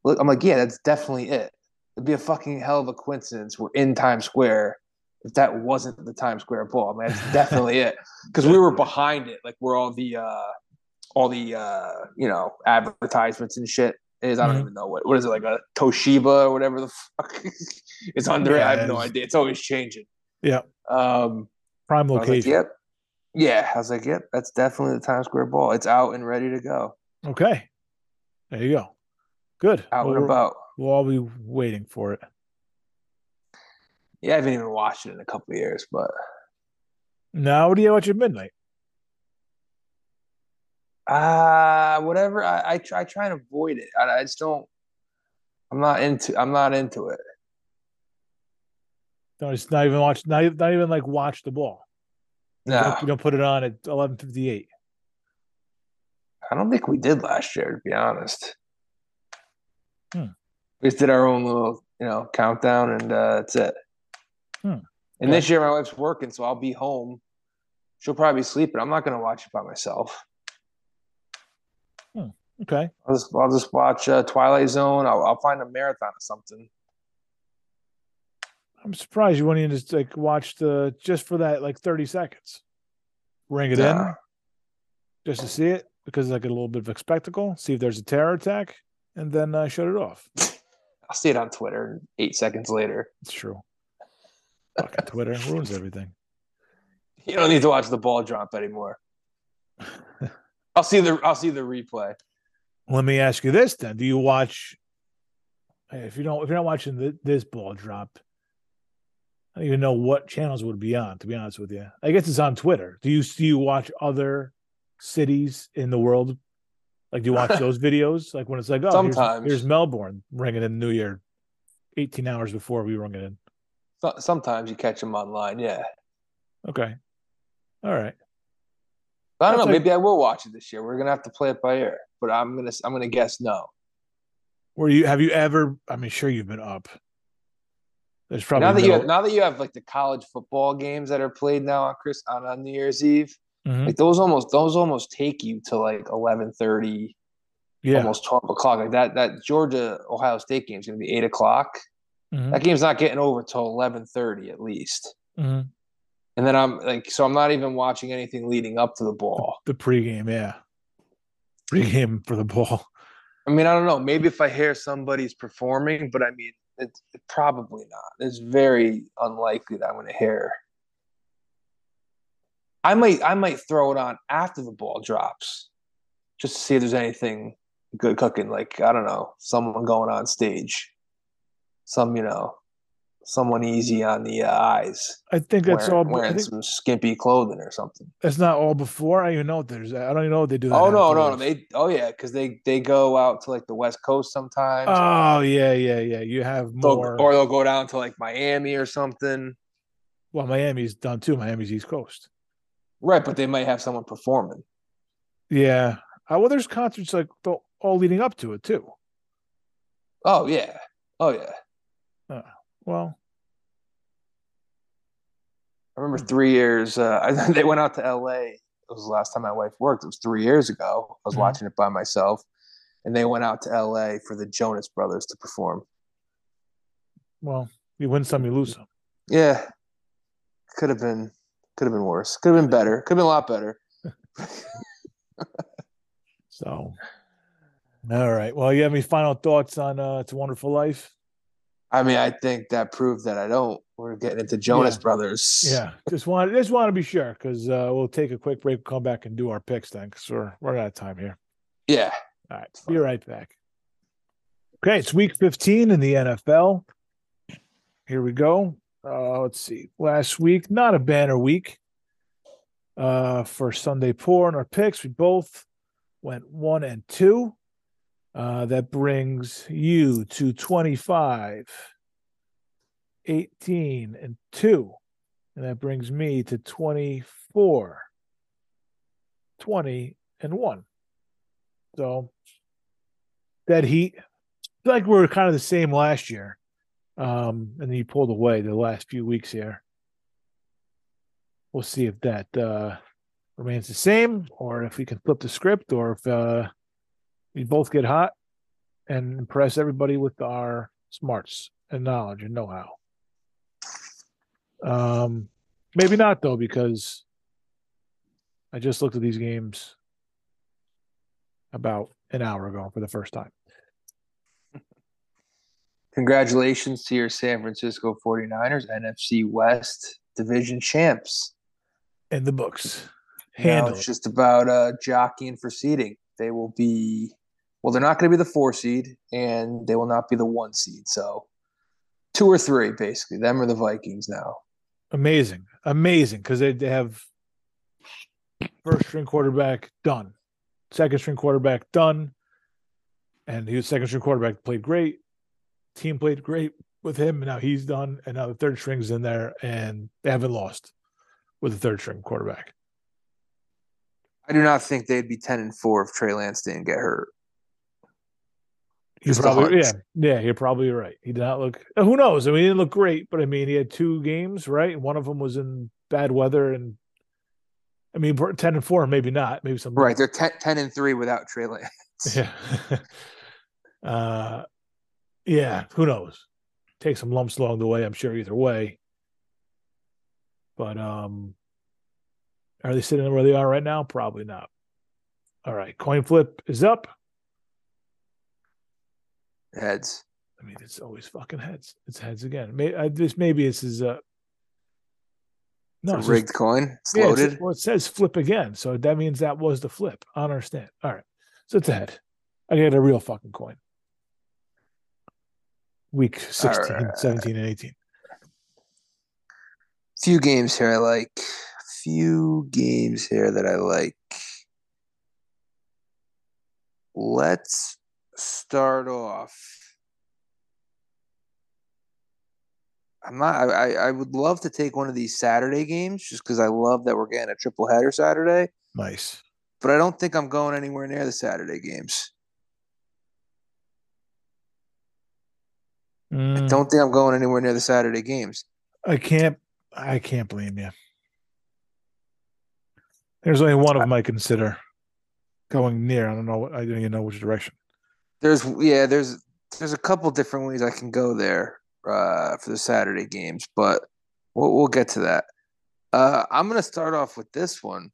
A: look, I'm like, yeah, that's definitely it. It'd be a fucking hell of a coincidence. We're in Times Square. If that wasn't the Times Square ball, I mean, that's definitely it. Because we were behind it, like where all the, uh, all the, uh, you know, advertisements and shit is. I don't
B: Mhm.
A: even know what what is it like a Toshiba or whatever the fuck it's under. it. I have no idea. It's always changing.
B: Yeah.
A: Um,
B: Prime
A: was like,
B: location.
A: yep. Yeah, I was like, yep, that's definitely the Times Square ball. It's out and ready to go.
B: Okay. There you go. Good.
A: Out
B: Well,
A: and about.
B: We'll all be waiting for it.
A: Yeah, I haven't even watched it in a couple of years, but
B: Now, what do you watch at midnight?
A: uh whatever. I I try, I try and avoid it. I, I just don't. I'm not into. I'm not into it.
B: Don't just not even watch. Not, not even like watch the ball.
A: No,
B: you don't put it on at eleven fifty eight.
A: I don't think we did last year. To be honest,
B: Hmm.
A: we just did our own little, you know, countdown, and uh, that's it.
B: Hmm.
A: And this year, my wife's working, so I'll be home. She'll probably be sleeping. I'm not going to watch it by myself.
B: Okay.
A: I'll just, I'll just watch uh, Twilight Zone. I'll, I'll find a marathon or something.
B: I'm surprised you wouldn't even just like watch the just for that like thirty seconds. Ring it
A: Nah.
B: in just to see it because it's like a little bit of a spectacle. See if there's a terror attack, and then uh, shut it off.
A: I'll see it on Twitter eight seconds later.
B: It's true. Fucking Twitter ruins everything.
A: You don't need to watch the ball drop anymore. I'll see the I'll see the replay.
B: Let me ask you this then: Do you watch? If you don't, if you're not watching th- this ball drop, I don't even know what channels would be on. To be honest with you, I guess it's on Twitter. Do you do you watch other cities in the world? Like, do you watch those videos? Like when it's like, oh, here's-
A: Sometimes.
B: here's, Melbourne ringing in New Year, eighteen hours before we ring it in.
A: So, sometimes you catch them online, yeah.
B: Okay, all right.
A: But I don't
B: That's
A: know.
B: like-
A: maybe I will watch it this year. We're gonna have to play it by ear. But I'm gonna I'm gonna guess no.
B: Were you? Have you ever? I mean, sure, you've been up. There's probably
A: now that you have, now that you have like the college football games that are played now on Chris on, on New Year's Eve,
B: Mhm.
A: like those almost those almost take you to like eleven thirty,
B: yeah.
A: almost twelve o'clock. Like that that Georgia Ohio State game is gonna be eight o'clock.
B: Mhm.
A: That game's not getting over till eleven thirty at least.
B: Mhm.
A: And then I'm like, so I'm not even watching anything leading up to the ball.
B: The pregame, yeah. Pregame for the ball.
A: I mean, I don't know. Maybe if I hear somebody's performing, but I mean, it's probably not. It's very unlikely that I'm going to hear. I might, I might throw it on after the ball drops, just to see if there's anything good cooking. Like I don't know, someone going on stage, some you know, someone easy on the uh, eyes,
B: I think that's
A: wearing,
B: all.
A: Wearing
B: think
A: some skimpy clothing or something.
B: that's not all before. I don't even know if there's. I don't even know if they do that.
A: Oh no, no, no! They, oh yeah, because they they go out to like the West Coast sometimes.
B: Oh yeah, yeah, yeah. You have
A: They'll-
B: more.
A: or they'll go down to like Miami or something.
B: well, Miami's done too. Miami's East Coast.
A: Right, but they might have someone performing.
B: Yeah. Uh, well, there's concerts like all leading up to it too.
A: Oh yeah. Oh yeah.
B: Well,
A: I remember three years. Uh, they went out to L.A. It was the last time my wife worked. It was three years ago. I was
B: Mhm.
A: watching it by myself, and they went out to L.A. for the Jonas Brothers to perform.
B: well, you win some, you lose some.
A: Yeah, could have been, could have been worse. Could have been better. Could have been a lot better.
B: So, All right. Well, you have any final thoughts on uh, It's a Wonderful Life?
A: I mean, I think that proved that I don't. We're getting into Jonas
B: Yeah.
A: Brothers.
B: Yeah, just want just want to be sure because uh, we'll take a quick break, come back and do our picks then because we're we're out of time here.
A: Yeah.
B: All right, be right back. Okay, it's week 15 in the NFL. Here we go. Uh, let's see. Last week, not a banner week. Uh, for Sunday Poor in our picks, we both went one and two. Uh, that brings you to 25, 18, and two. And that brings me to 24, 20, and one. So that heat, like we were kind of the same last year. Um, and then you pulled away the last few weeks here. We'll see if that uh, remains the same or if we can flip the script or if uh, we both get hot and impress everybody with our smarts and knowledge and know how. Um, maybe not though, because I just looked at these games about an hour ago for the first time.
A: Congratulations to your San Francisco 49ers, NFC West division champs.
B: In the books.
A: Now it's just about uh, jockeying for seeding. They will be, well, they're not going to be the four seed, and they will not be the one seed. So, two or three, basically. Them are the Vikings now.
B: Amazing. Amazing. Because they, they have first string quarterback done. Second string quarterback done. And his second string quarterback played great. Team played great with him. and Now he's done. And now the third string's in there and they haven't lost with the third string quarterback.
A: I do not think they'd be 10 and 4 if Trey Lance didn't get hurt. A
B: probably yeah, yeah, you're probably right. He did not look who knows? I mean, he didn't look great, but I mean he had two games, right? One of them was in bad weather and I mean ten and four, maybe not. Maybe some
A: Right. They're 10, 10 and 3 without Trey Lance.
B: Yeah. uh yeah, who knows? Take some lumps along the way, I'm sure either way. But um are they sitting where they are right now? Probably not. All right. Coin flip is up.
A: Heads.
B: I mean, it's always fucking heads. It's heads again. Maybe I, this maybe this is uh no
A: It's a rigged coin. It's
B: yeah, it's- well, it says flip again, so that means that was the flip. I don't understand. All right, so it's a head. I get a real fucking coin. Week 16,
A: right.
B: 17, and 18.
A: few games here I like. Few games here that I like. Let's start off. I'm not. I, I I would love to take one of these Saturday games just because I love that we're getting a triple header Saturday.
B: Nice.
A: But I don't think I'm going anywhere near the Saturday games. I
B: Mm,
A: don't think I'm going anywhere near the Saturday games.
B: I can't. I can't blame you. There's only one of them I consider going near. I don't know. I don't even know which direction.
A: There's yeah, there's there's a couple different ways I can go there uh, for the Saturday games, but we'll we'll get to that. Uh, I'm gonna start off with this one.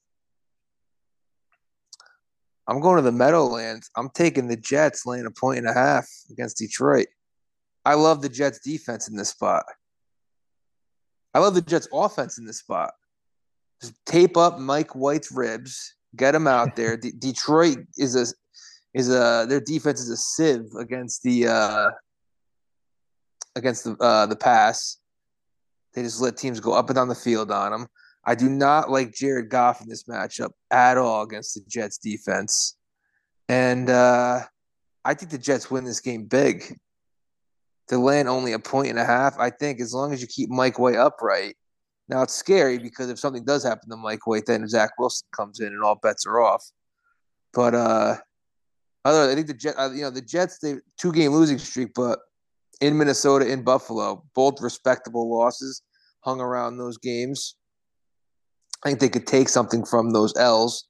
A: I'm going to the Meadowlands. I'm taking the Jets laying a point and a half against Detroit. I love the Jets defense in this spot. I love the Jets offense in this spot. Just tape up Mike White's ribs, get him out there. De- Detroit is a is a their defense is a sieve against the uh against the uh the pass. They just let teams go up and down the field on them. I do not like Jared Goff in this matchup at all against the Jets defense. And uh I think the Jets win this game big. To land only a point and a half, I think as long as you keep Mike White upright. Now it's scary because if something does happen to Mike White, then Zach Wilson comes in and all bets are off. But uh other, I think the Jet, uh, you know, the Jets, they two game losing streak, but in Minnesota, in Buffalo, both respectable losses hung around those games. I think they could take something from those L's,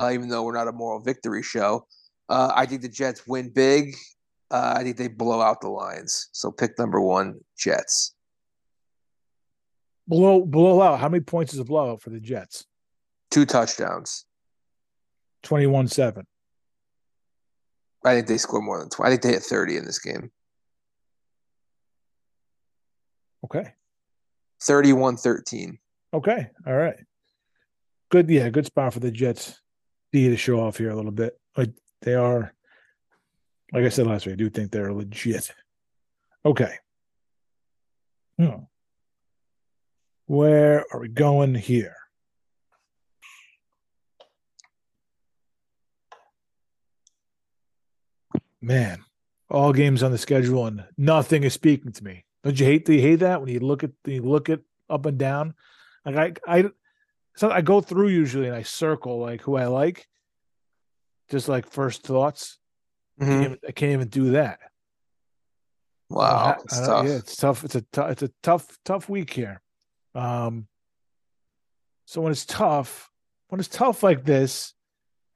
A: uh, even though we're not a moral victory show. Uh, I think the Jets win big. Uh, I think they blow out the Lions. So pick number one, Jets.
B: Blow blow out. How many points is a blowout for the Jets?
A: Two touchdowns.
B: 21 7.
A: I think they score more than 20. I think they hit 30 in this game.
B: Okay.
A: 31 13.
B: Okay. All right. Good. Yeah. Good spot for the Jets. D to show off here a little bit. Like they are, like I said last week, I do think they're legit. Okay. Hmm. Where are we going here? Man, all games on the schedule and nothing is speaking to me. Don't you hate? Do you hate that when you look at you look at up and down? Like I, I, so I go through usually and I circle like who I like, just like first thoughts.
A: Mm-hmm.
B: I, can't, I, can't, even do that.
A: Wow, it's tough.
B: Yeah, it's tough. It's a t- it's a tough tough week here. Um, so when it's tough, when it's tough like this,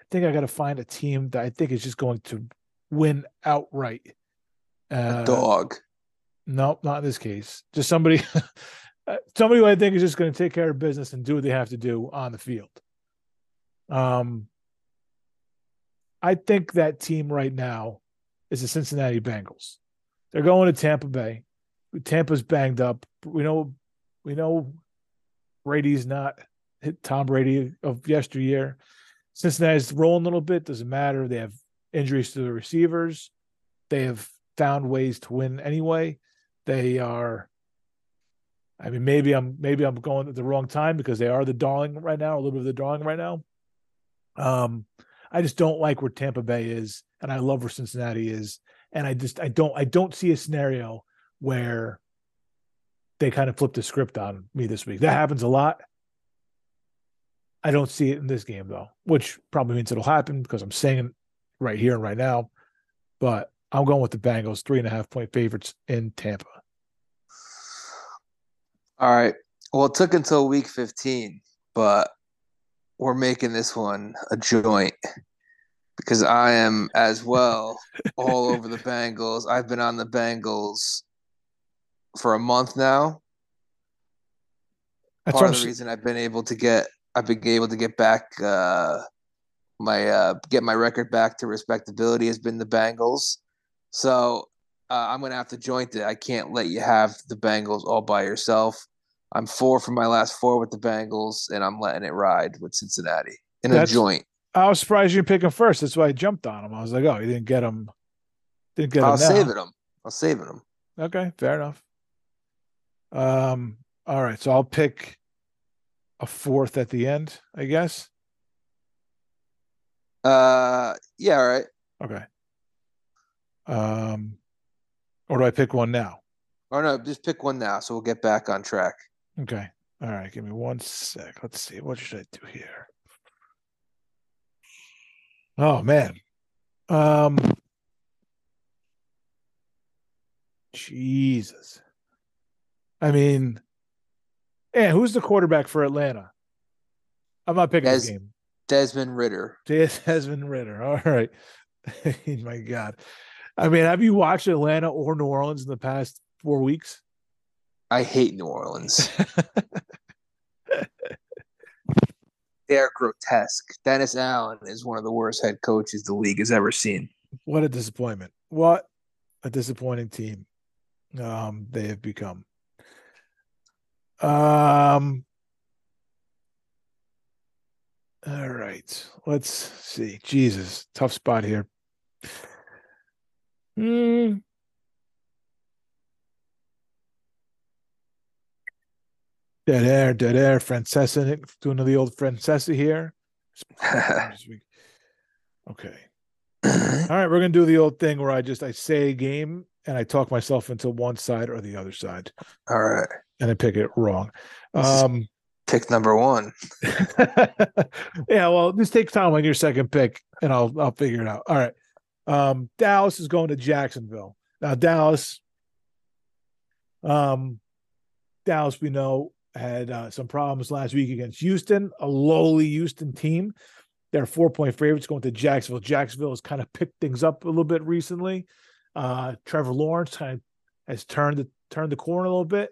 B: I think I got to find a team that I think is just going to win outright.
A: Uh, a dog.
B: No, not in this case. Just somebody, somebody who I think is just going to take care of business and do what they have to do on the field. Um, I think that team right now is the Cincinnati Bengals. They're going to Tampa Bay. Tampa's banged up. We know, we know, Brady's not hit Tom Brady of yesteryear. Cincinnati's rolling a little bit. Doesn't matter. They have injuries to the receivers. They have found ways to win anyway. They are. I mean, maybe I'm maybe I'm going at the wrong time because they are the darling right now, a little bit of the darling right now. Um, I just don't like where Tampa Bay is, and I love where Cincinnati is, and I just I don't I don't see a scenario where they kind of flip the script on me this week. That happens a lot. I don't see it in this game though, which probably means it'll happen because I'm saying right here and right now. But I'm going with the Bengals, three and a half point favorites in Tampa.
A: All right. Well, it took until week 15, but we're making this one a joint because I am as well all over the Bengals. I've been on the Bengals for a month now. That's Part of the reason I've been able to get I've been able to get back uh, my uh, get my record back to respectability has been the Bengals. So uh, I'm gonna have to joint it. I can't let you have the Bengals all by yourself. I'm four from my last four with the Bengals, and I'm letting it ride with Cincinnati in That's, a joint.
B: I was surprised you pick him first. That's why I jumped on him. I was like, oh, you didn't get him. Didn't get him.
A: I'll save it him. I'll save it him.
B: Okay, fair enough. Um. All right, so I'll pick a fourth at the end, I guess.
A: Uh. Yeah. All right.
B: Okay. Um. Or do I pick one now?
A: Oh no, just pick one now, so we'll get back on track.
B: Okay. All right. Give me one sec. Let's see. What should I do here? Oh man. Um Jesus. I mean, yeah, who's the quarterback for Atlanta? I'm not picking Des- this game.
A: Desmond Ridder.
B: Desmond Ridder. All right. My God. I mean, have you watched Atlanta or New Orleans in the past four weeks?
A: I hate New Orleans. They're grotesque. Dennis Allen is one of the worst head coaches the league has ever seen.
B: What a disappointment. What a disappointing team um, they have become. Um, all right. Let's see. Jesus, tough spot here. Hmm. Dead air, dead air. Francesa doing the old Francesa here. okay. All right, we're gonna do the old thing where I just I say a game and I talk myself into one side or the other side.
A: All right.
B: And I pick it wrong. Um
A: pick number one.
B: yeah, well, this takes time on your second pick, and I'll I'll figure it out. All right. Um, Dallas is going to Jacksonville. Now, Dallas, um, Dallas, we know had uh, some problems last week against Houston, a lowly Houston team. They're four point favorites going to Jacksonville. Jacksonville has kind of picked things up a little bit recently. Uh, Trevor Lawrence kind of has turned the turned the corner a little bit.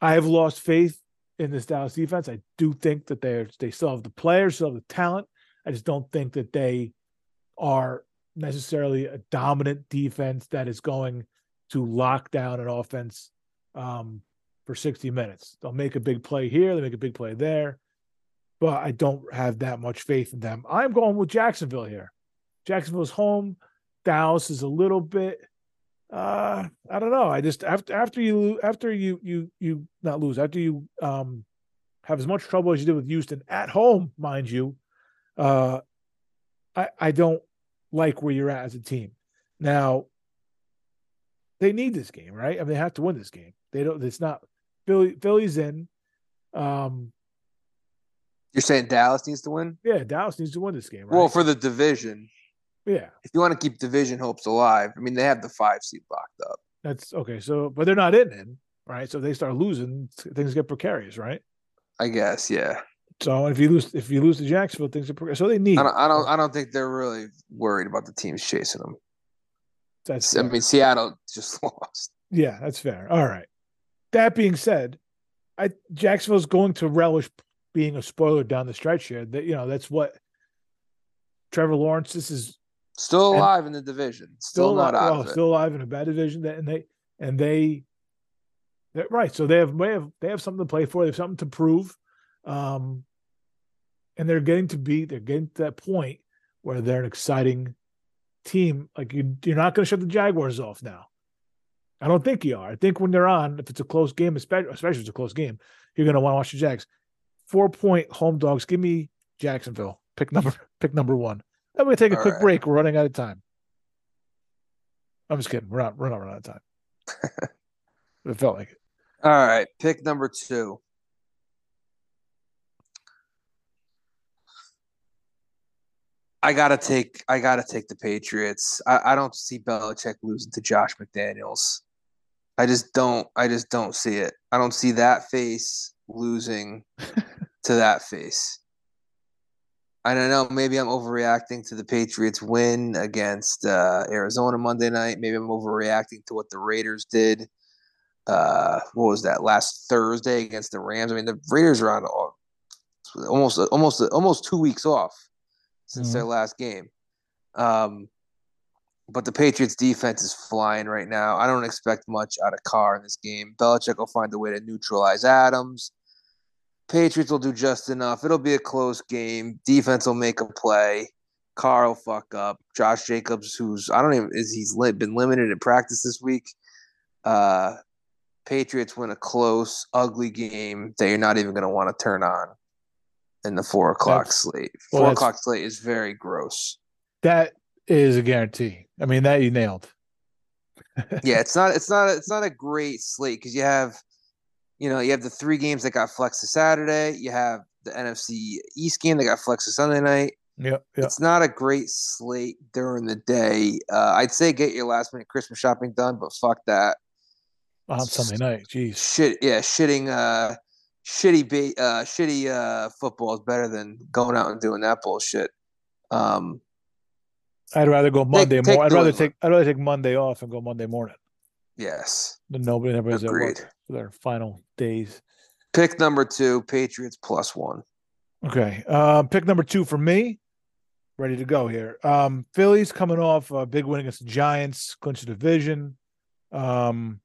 B: I have lost faith in this Dallas defense. I do think that they they still have the players, still have the talent. I just don't think that they are necessarily a dominant defense that is going to lock down an offense um, for 60 minutes. They'll make a big play here, they make a big play there, but I don't have that much faith in them. I'm going with Jacksonville here. Jacksonville's home. Dallas is a little bit uh I don't know. I just after after you after you you you not lose, after you um have as much trouble as you did with Houston at home, mind you, uh I I don't like where you're at as a team. Now they need this game, right? I mean they have to win this game. They don't it's not Philly Philly's in. Um
A: You're saying Dallas needs to win?
B: Yeah, Dallas needs to win this game, right?
A: Well, for the division.
B: Yeah.
A: If you want to keep division hopes alive, I mean, they have the five seed locked up.
B: That's okay. So, but they're not in it, right? So if they start losing, things get precarious, right?
A: I guess, yeah.
B: So if you lose, if you lose to Jacksonville, things are precarious. So they need.
A: I don't, I don't, I don't think they're really worried about the teams chasing them.
B: That's.
A: I mean, Seattle just lost.
B: Yeah, that's fair. All right. That being said, I Jacksonville's going to relish being a spoiler down the stretch here. That you know, that's what Trevor Lawrence. This is
A: Still alive and, in the division. Still, still not alive, out well,
B: Still alive in a bad division. And they and they right. So they have they have they have something to play for. They have something to prove. Um and they're getting to be they're getting to that point where they're an exciting team. Like you you're not gonna shut the Jaguars off now. I don't think you are. I think when they're on, if it's a close game, especially, especially if it's a close game, you're going to want to watch the Jags. Four point home dogs. Give me Jacksonville. Pick number pick number one. Then we take a All quick right. break. We're running out of time. I'm just kidding. We're not. We're not running out of time. it felt like it.
A: All right. Pick number two. I gotta take. I gotta take the Patriots. I, I don't see Belichick losing to Josh McDaniels. I just don't. I just don't see it. I don't see that face losing to that face. I don't know. Maybe I'm overreacting to the Patriots win against uh, Arizona Monday night. Maybe I'm overreacting to what the Raiders did. Uh, what was that last Thursday against the Rams? I mean, the Raiders are on almost almost almost two weeks off since mm-hmm. their last game. Um, but the Patriots defense is flying right now. I don't expect much out of Carr in this game. Belichick will find a way to neutralize Adams. Patriots will do just enough. It'll be a close game. Defense will make a play. Carl will fuck up. Josh Jacobs, who's I don't even is he's been limited in practice this week. Uh, Patriots win a close, ugly game that you're not even going to want to turn on in the four o'clock that's, slate. Four well, o'clock slate is very gross.
B: That is a guarantee. I mean, that you nailed.
A: yeah, it's not. It's not. It's not a great slate because you have you know, you have the three games that got flexed to Saturday. You have the NFC East game that got flexed to Sunday night.
B: Yeah, yeah.
A: It's not a great slate during the day. Uh, I'd say get your last minute Christmas shopping done, but fuck that.
B: On Sunday night, jeez.
A: Shit, yeah, shitting, uh, shitty, ba- uh, shitty uh, football is better than going out and doing that bullshit. Um,
B: I'd rather go Monday. Take, take I'd rather take. I'd rather take Monday off and go Monday morning.
A: Yes.
B: Then nobody, everybody's Agreed. at work for their final days.
A: Pick number two, Patriots plus one.
B: Okay. Uh, pick number two for me. Ready to go here. Um, Philly's coming off a big win against the Giants, clinch the division. Um,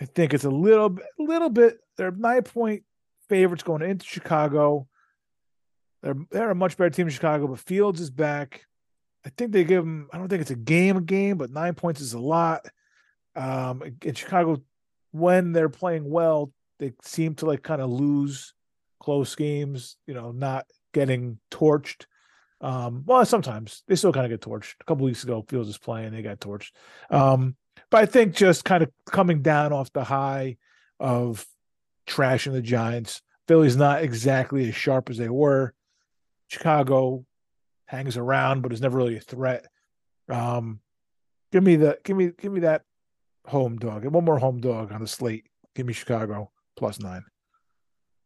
B: I think it's a little bit, little bit. They're nine point favorites going into Chicago. They're they're a much better team in Chicago, but Fields is back. I think they give them. I don't think it's a game a game, but nine points is a lot. Um, in Chicago, when they're playing well, they seem to like kind of lose close games, you know, not getting torched. Um, well, sometimes they still kind of get torched. A couple weeks ago, Fields was playing, they got torched. Um, but I think just kind of coming down off the high of trashing the Giants, Philly's not exactly as sharp as they were. Chicago hangs around, but is never really a threat. Um, give me the give me give me that home dog. One more home dog on the slate. Give me Chicago plus nine.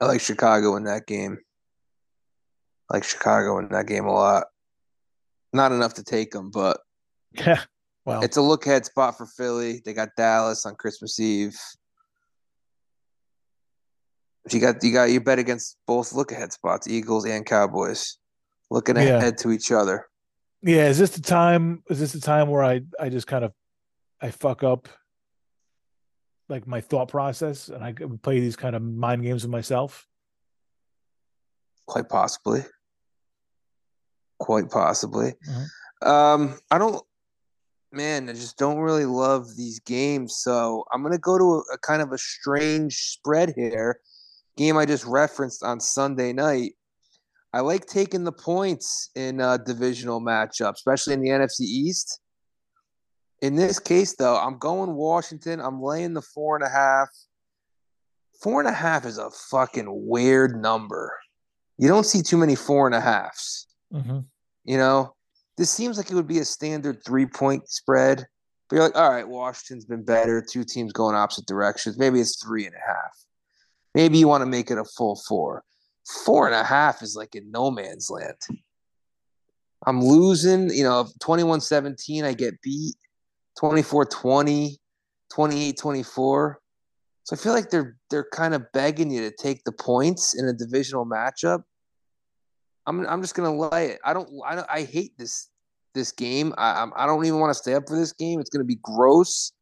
A: I like Chicago in that game. I like Chicago in that game a lot. Not enough to take them, but
B: yeah, well,
A: it's a look ahead spot for Philly. They got Dallas on Christmas Eve. You got you got you bet against both look ahead spots, Eagles and Cowboys, looking yeah. ahead to each other.
B: Yeah, is this the time? Is this the time where I I just kind of I fuck up like my thought process and I play these kind of mind games with myself?
A: Quite possibly. Quite possibly. Mm-hmm. Um, I don't. Man, I just don't really love these games. So I'm gonna go to a, a kind of a strange spread here. Game I just referenced on Sunday night. I like taking the points in a divisional matchup, especially in the NFC East. In this case, though, I'm going Washington. I'm laying the four and a half. Four and a half is a fucking weird number. You don't see too many four and a halves. Mm-hmm. You know, this seems like it would be a standard three point spread. But you're like, all right, Washington's been better. Two teams going opposite directions. Maybe it's three and a half. Maybe you want to make it a full four four and a half is like in no man's land. I'm losing, you know, 21 17, I get beat 24 20, 28 24. So I feel like they're they're kind of begging you to take the points in a divisional matchup. I'm I'm just gonna lay it. I don't I don't, I hate this this game. I I don't even want to stay up for this game. It's gonna be gross.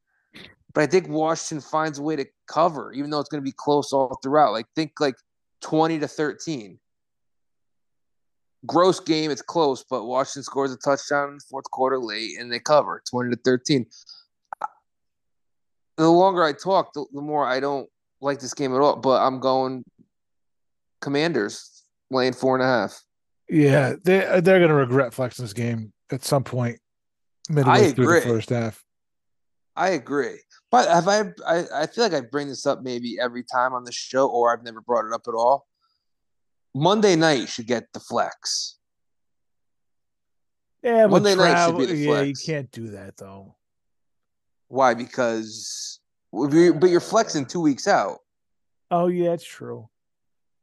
A: But I think Washington finds a way to cover, even though it's gonna be close all throughout. Like think like 20 to 13. Gross game, it's close, but Washington scores a touchdown in the fourth quarter late and they cover 20 to 13. The longer I talk, the, the more I don't like this game at all, but I'm going Commanders laying four and a half.
B: Yeah, they they're gonna regret flexing this game at some point midway through the first half.
A: I agree. But have I, I? I feel like I bring this up maybe every time on the show, or I've never brought it up at all. Monday night should get the flex.
B: Yeah, Monday night should be the flex. Yeah, you can't do that though.
A: Why? Because, but you're flexing two weeks out.
B: Oh yeah, it's true.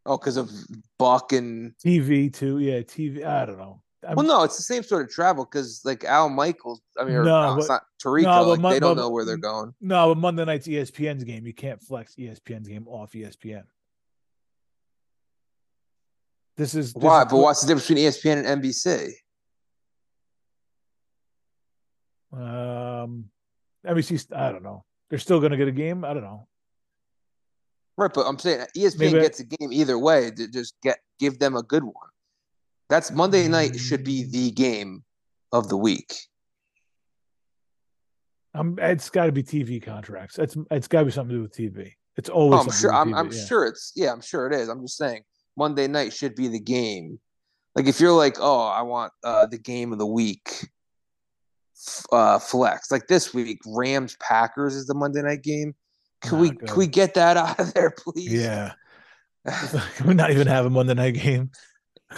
A: Oh, because of Buck and
B: TV too. Yeah, TV. I don't know.
A: I'm, well, no, it's the same sort of travel because like Al Michaels, I mean, no, no but, it's not Tirico. No, like, they don't but, know where they're going.
B: No, but Monday night's ESPN's game. You can't flex ESPN's game off ESPN. This is this
A: why. Is, but what's the difference between ESPN and NBC?
B: Um, NBC. I don't know. They're still going to get a game. I don't know.
A: Right, but I'm saying ESPN Maybe gets a game either way. To just get give them a good one. That's Monday night should be the game of the week.
B: Um, it's got to be TV contracts. It's it's got to be something to do with TV. It's always.
A: Oh, I'm sure. I'm, I'm yeah. sure it's. Yeah, I'm sure it is. I'm just saying Monday night should be the game. Like if you're like, oh, I want uh, the game of the week, uh, flex. Like this week, Rams Packers is the Monday night game. Can we can we get that out of there, please?
B: Yeah. Can we not even have a Monday night game?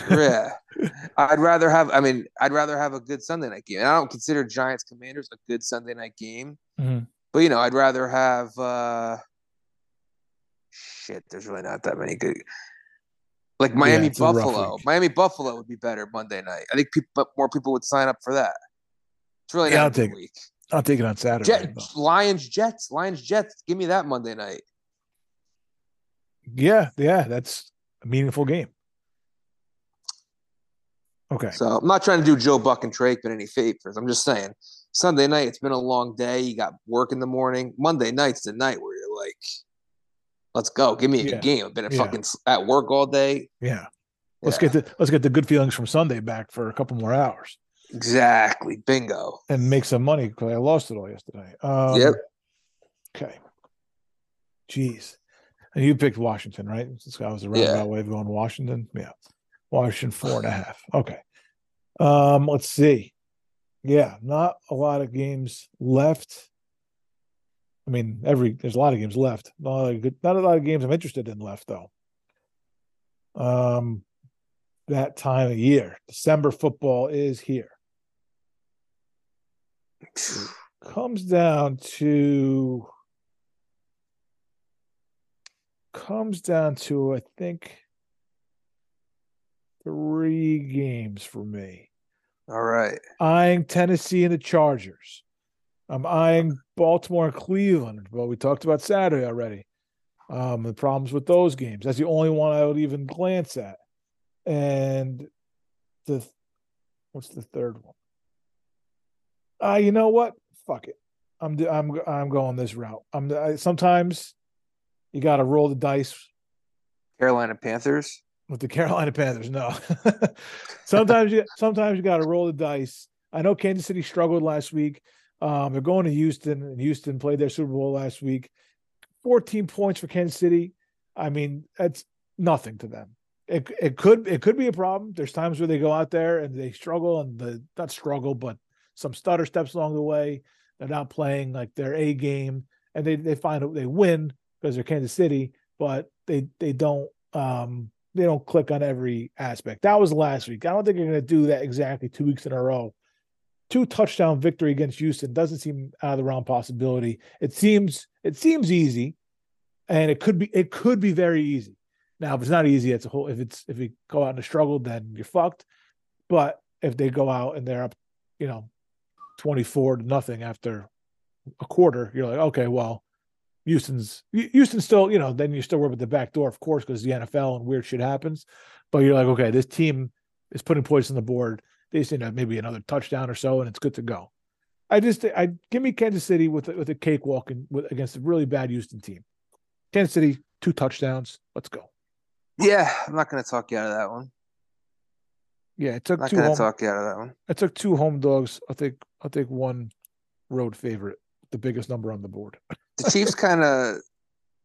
A: yeah. I'd rather have I mean, I'd rather have a good Sunday night game. And I don't consider Giants Commanders a good Sunday night game. Mm-hmm. But you know, I'd rather have uh shit, there's really not that many good like Miami yeah, Buffalo. Miami Buffalo would be better Monday night. I think people more people would sign up for that. It's really yeah,
B: not I'll take, week. I'll take it on Saturday.
A: Jet, Lions Jets. Lions Jets. Give me that Monday night.
B: Yeah, yeah, that's a meaningful game. Okay.
A: So I'm not trying to do Joe Buck and Drake but any favors. I'm just saying Sunday night, it's been a long day. You got work in the morning. Monday night's the night where you're like, let's go. Give me a yeah. good game. I've been at yeah. fucking at work all day.
B: Yeah. Let's yeah. get the let's get the good feelings from Sunday back for a couple more hours.
A: Exactly. Bingo.
B: And make some money because I lost it all yesterday. Um,
A: yep.
B: Okay. Jeez. And you picked Washington, right? This guy was a roundabout way of going Washington. Yeah. Washington four and a half. Okay. Um, let's see. Yeah, not a lot of games left. I mean, every there's a lot of games left. Not a, good, not a lot of games I'm interested in left though. Um, that time of year, December football is here. It comes down to comes down to I think three games for me.
A: All right.
B: Eyeing Tennessee and the Chargers. I'm eyeing Baltimore and Cleveland. Well, we talked about Saturday already. Um, the problems with those games. That's the only one I would even glance at. And the what's the third one? Uh, you know what? Fuck it. I'm I'm I'm going this route. I'm I, sometimes you got to roll the dice
A: Carolina Panthers.
B: with the Carolina Panthers. No, sometimes you sometimes you got to roll the dice. I know Kansas City struggled last week. Um, they're going to Houston, and Houston played their Super Bowl last week. 14 points for Kansas City. I mean, that's nothing to them. It it could it could be a problem. There's times where they go out there and they struggle, and the not struggle, but some stutter steps along the way. They're not playing like their A game, and they they find they win because they're Kansas City, but they they don't um they don't click on every aspect. That was last week. I don't think they're going to do that exactly two weeks in a row. Two touchdown victory against Houston doesn't seem out of the realm possibility. It seems it seems easy, and it could be it could be very easy. Now, if it's not easy, it's a whole. If it's if we go out and struggle, then you're fucked. But if they go out and they're up, you know, twenty four to nothing after a quarter, you're like, okay, well, Houston's Houston still, you know, then you still work with the back door, of course, because the NFL and weird shit happens. But you're like, okay, this team is putting points on the board. They just need maybe another touchdown or so, and it's good to go. I just, I give me Kansas City with with a cakewalk and with, against a really bad Houston team. Kansas City, two touchdowns. Let's go.
A: Yeah, I'm not going to talk you out of that one.
B: Yeah, it took
A: Not
B: two.
A: going to
B: Home,
A: talk you out of that one.
B: it took two home dogs. I'll take, I'll take one road favorite, the biggest number on the board.
A: The Chiefs kind of.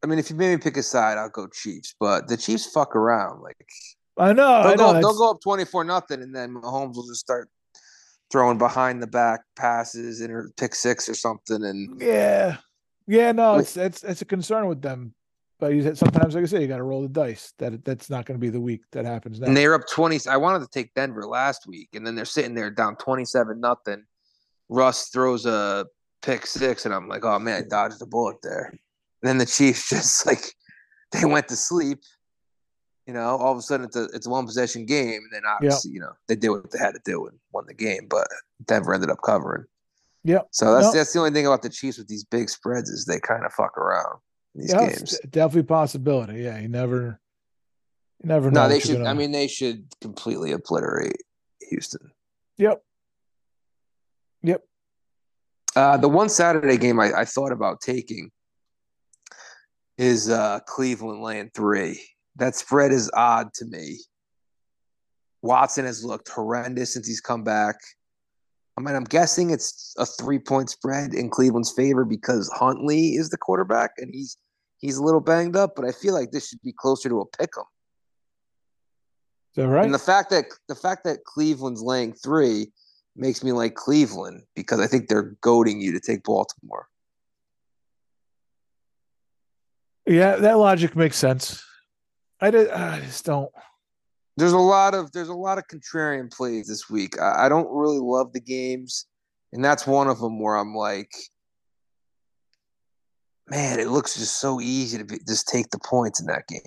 A: I mean, if you made me pick a side, I'll go Chiefs. But the Chiefs fuck around. Like
B: I know.
A: They'll
B: know.
A: go, they'll go up twenty four nothing, and then Mahomes will just start throwing behind the back passes and or pick six or something. And
B: Yeah, yeah, no, it's it's it's a concern with them. But you said sometimes, like I say, you got to roll the dice. That that's not going to be the week that happens now.
A: and they're up twenty. I wanted to take Denver last week, and then they're sitting there down twenty seven nothing. Russ throws a pick six, and I'm like, oh man, I dodged the bullet there. And then the Chiefs just like they went to sleep. You know, all of a sudden it's a it's a one possession game, and then obviously you know they did what they had to do and won the game, but Denver ended up covering.
B: Yep.
A: So that's
B: No.
A: that's the only thing about the Chiefs with these big spreads is they kind of fuck around in these games.
B: definitely possibility. Yeah, you never, you never know.
A: No, they should. I mean, they should completely obliterate Houston.
B: yep, yep.
A: Uh, the one Saturday game I, I thought about taking is uh, Cleveland laying three. That spread is odd to me. Watson has looked horrendous since he's come back. I mean, I'm guessing it's a three point spread in Cleveland's favor because Huntley is the quarterback and he's he's a little banged up, but I feel like this should be closer to a pick 'em.
B: Is that right?
A: And the fact that the fact that Cleveland's laying three makes me like Cleveland because I think they're goading you to take Baltimore.
B: yeah, that logic makes sense. I did. I just don't.
A: There's a lot of there's a lot of contrarian plays this week. I, I don't really love the games, and that's one of them where I'm like, man, it looks just so easy to be, just take the points in that game.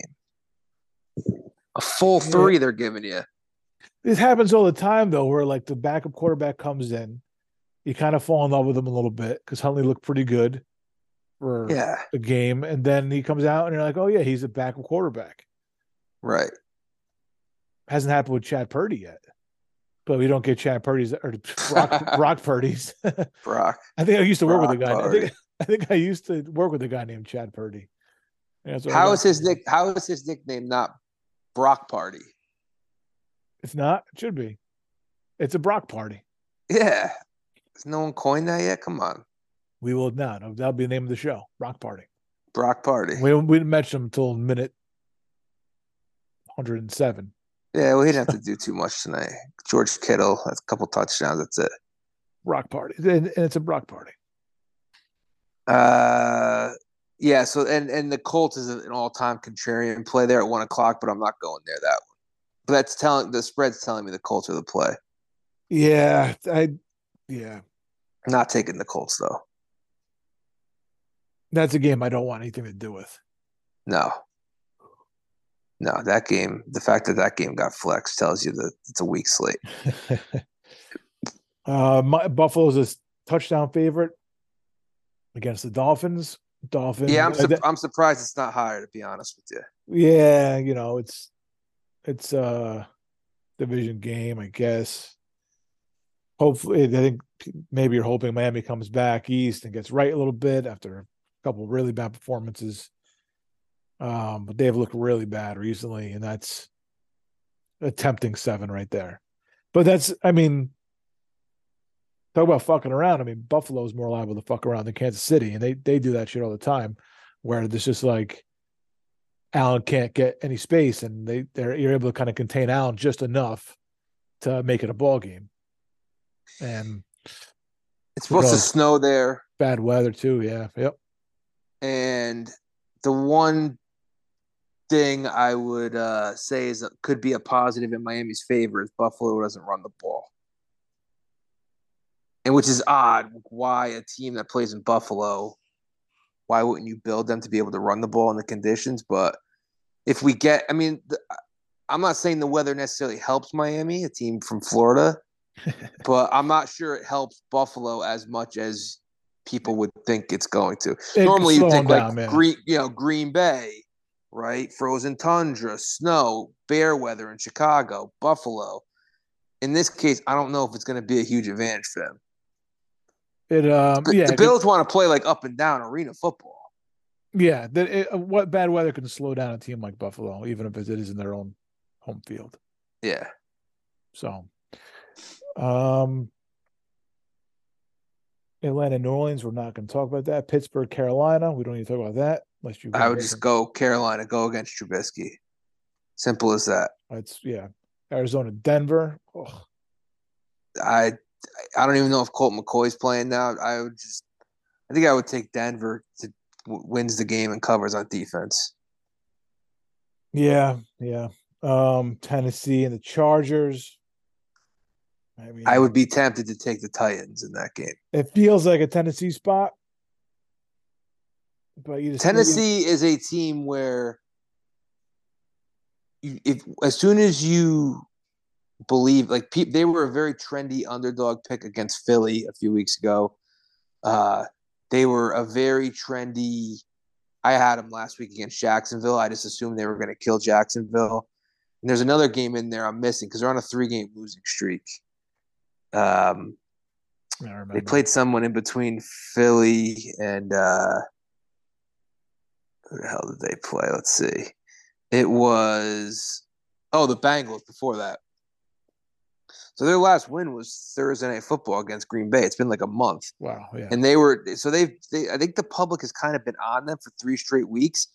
A: A full
B: Yeah.
A: three they're giving you.
B: This happens all the time, though, where like the backup quarterback comes in, you kind of fall in love with him a little bit because Huntley looked pretty good for
A: Yeah,
B: the game, and then he comes out and you're like, oh yeah, he's a backup quarterback.
A: Right.
B: Hasn't happened with Chad Purdy yet, but we don't get Chad Purdy's or Brock, Brock Purdy's.
A: Brock.
B: I think I used to work with a guy. I think, I think I used to work with a guy named Chad Purdy. Yeah, that's what I
A: How is his nick? How is his nickname not Brock Party?
B: It's not. It should be. It's a Brock party.
A: Yeah, has no one coined that yet? Come on,
B: We will not. That'll be the name of the show. Brock party.
A: Brock Party.
B: We we didn't mention him until minute 107.
A: Yeah, well, he didn't have to do too much tonight. George Kittle, that's a couple touchdowns. That's it.
B: Rock party, and, and it's a rock party.
A: Uh, yeah. So and and the Colts is an all-time contrarian play there at one o'clock, but I'm not going there that one. But that's telling the spread's telling me the Colts are the play.
B: Yeah, I. Yeah,
A: not taking the Colts though.
B: that's a game I don't want anything to do with.
A: No. No, that game. The fact that that game got flexed tells you that it's a weak slate.
B: uh, my, Buffalo's a touchdown favorite against the Dolphins. Dolphins.
A: Yeah, I'm
B: uh,
A: sur- I'm surprised it's not higher. To be honest with you.
B: yeah, you know, it's it's a division game, I guess. hopefully, I think maybe you're hoping Miami comes back east and gets right a little bit after a couple really bad performances. Um, but they've looked really bad recently, and that's a tempting seven right there. But that's, I mean, talk about fucking around. I mean, Buffalo's more liable to fuck around than Kansas City, and they they do that shit all the time, where there's just like Allen can't get any space, and they they're you're able to kind of contain Allen just enough to make it a ball game. And
A: it's supposed to snow there.
B: Bad weather too. Yeah. Yep.
A: And the one thing I would uh, say is could be a positive in Miami's favor is Buffalo doesn't run the ball, and which is odd. Why a team that plays in Buffalo? Why wouldn't you build them to be able to run the ball in the conditions? But if we get, I mean, the, I'm not saying the weather necessarily helps Miami, a team from Florida, but I'm not sure it helps Buffalo as much as people would think it's going to. Normally, you think like down, Green, you know, Green Bay right? Frozen tundra, snow, bear weather in Chicago, Buffalo. In this case, I don't know if it's going to be a huge advantage for them.
B: It um
A: the,
B: yeah,
A: the Bills want to play like up and down arena football.
B: Yeah, that it, uh, what bad weather can slow down a team like Buffalo, even if it is in their own home field.
A: Yeah.
B: So, um, Atlanta, New Orleans. We're not going to talk about that. Pittsburgh, Carolina. We don't need to talk about that. Unless you,
A: I would just go Carolina, go against Trubisky. Simple as that.
B: It's yeah. Arizona, Denver. Oh.
A: I I don't even know if Colt McCoy's playing now. I would just I think I would take Denver to wins the game and covers on defense.
B: Yeah, yeah. Um, Tennessee and the Chargers.
A: I mean, I would be tempted to take the Titans in that game.
B: It feels like a Tennessee spot, but you
A: just Tennessee is a team where you, if as soon as you believe like pe- they were a very trendy underdog pick against Philly a few weeks ago. Uh, they were a very trendy. I had them last week against Jacksonville. I just assumed they were going to kill Jacksonville. And there's another game in there I'm missing because they're on a three game losing streak. Um, they played someone in between Philly and uh, who the hell did they play? Let's see. It was oh the Bengals before that. So their last win was Thursday night football against Green Bay. It's been like a month.
B: Wow. Yeah.
A: And they were so they've they I think the public has kind of been on them for three straight weeks.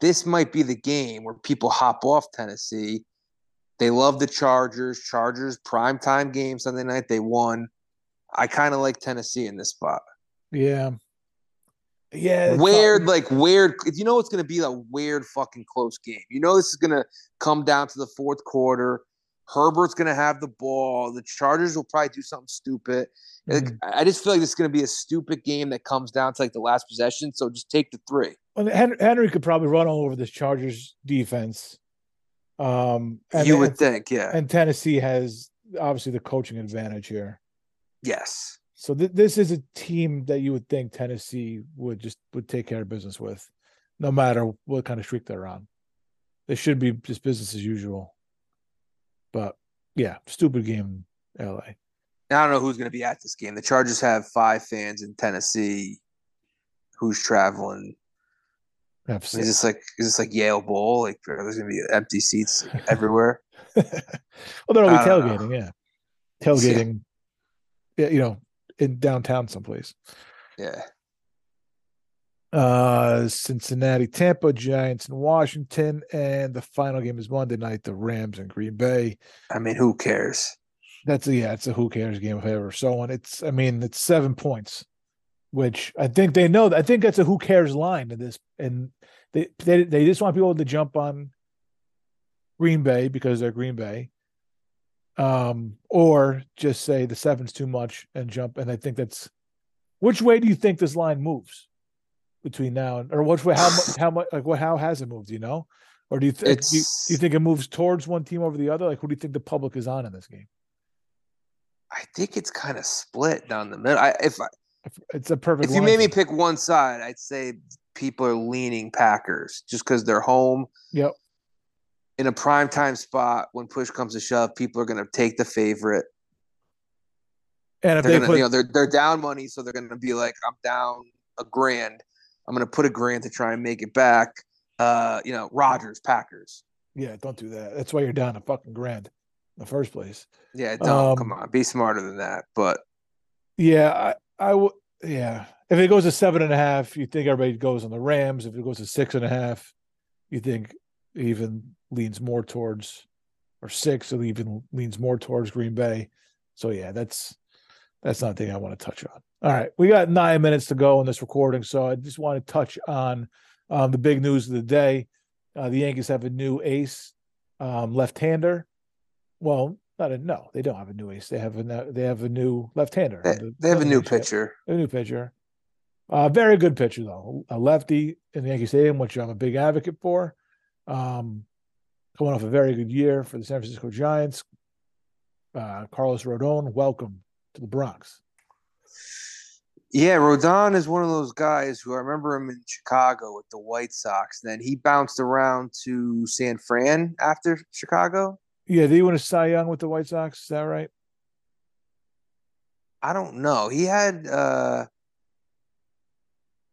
A: This might be the game where people hop off Tennessee. They love the Chargers. Chargers prime time game Sunday night. They won. I kind of like Tennessee in this spot.
B: Yeah. Yeah.
A: Weird, like weird. You know it's going to be a weird, fucking close game. You know this is going to come down to the fourth quarter. Herbert's going to have the ball. The Chargers will probably do something stupid. Mm-hmm. I just feel like this is going to be a stupid game that comes down to like the last possession. So just take the three.
B: Well, Henry could probably run all over this Chargers defense. Um,
A: and, you would and, think, yeah.
B: And Tennessee has obviously the coaching advantage here.
A: Yes.
B: So th- this is a team that you would think Tennessee would just would take care of business with, no matter what kind of streak they're on. They should be just business as usual. But yeah, stupid game LA. I
A: don't know who's going to be at this game. The Chargers have five fans in Tennessee. Who's traveling? Absolutely. Is this like is this like Yale Bowl? Like there's going to be empty seats everywhere.
B: well, there'll be tailgating. Know. Yeah, tailgating. Yeah. you know, in downtown someplace.
A: Yeah.
B: Uh, Cincinnati, Tampa, Giants, and Washington, and the final game is Monday night. The Rams and Green Bay.
A: I mean, who cares?
B: That's a yeah, it's a who cares game if ever so on. It's I mean, it's seven points, which I think they know. I think that's a who cares line in this, and they they they just want people to jump on Green Bay because they're Green Bay, um, or just say the seven's too much and jump. And I think that's which way do you think this line moves? between now and or which way how much how much like what how has it moved you know? Or do you think do you, do you think it moves towards one team over the other? Like who do you think the public is on in this game?
A: I think it's kind of split down the middle. I, if I,
B: it's a perfect
A: if you made me pick one side i'd say people are leaning packers just because they're home.
B: Yep
A: in a prime time spot when push comes to shove people are going to take the favorite
B: And if
A: They're
B: they
A: gonna,
B: put,
A: you know, they're they're down money, so they're gonna be like, I'm down a grand. I'm gonna put a grand to try and make it back. Uh, you know, Rodgers, Packers.
B: yeah, don't do that. That's why you're down a fucking grand in the first place.
A: Yeah, don't
B: Um,
A: come on, be smarter than that. But
B: Yeah, I, I would. Yeah, if it goes to seven and a half, you think everybody goes on the Rams. If it goes to six and a half, you think even leans more towards, or six, it even leans more towards Green Bay. So yeah, that's that's not a thing I want to touch on. All right, we got nine minutes to go in this recording, so I just want to touch on um, the big news of the day. Uh, the Yankees have a new ace, um, left-hander. Well, not a no, they don't have a new ace. They have a they have a new left-hander.
A: they,
B: The-
A: they have a new pitcher.
B: A new pitcher. Uh, very good pitcher though. A lefty in the Yankee Stadium, which I'm a big advocate for. Um, coming off a very good year for the San Francisco Giants. Uh, Carlos Rodon, welcome to the Bronx.
A: Yeah, Rodon is one of those guys who I remember him in Chicago with the White Sox. Then he bounced around to San Fran after Chicago.
B: Yeah, did he win a Cy Young with the White Sox? Is that right?
A: I don't know. He had, uh,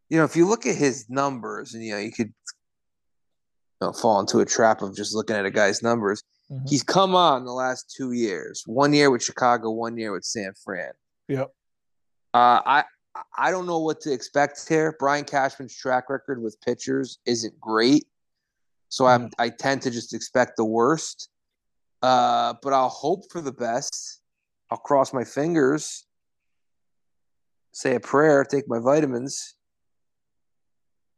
A: you know, if you look at his numbers, and you know, you could know, fall into a trap of just looking at a guy's numbers.
B: Mhm.
A: He's come on the last two years. One year with Chicago, one year with San Fran.
B: Yep.
A: Uh, I I don't know what to expect here. Brian Cashman's track record with pitchers isn't great, so I'm
B: Mm.
A: I tend to just expect the worst. Uh, but I'll hope for the best. I'll cross my fingers, say a prayer, take my vitamins.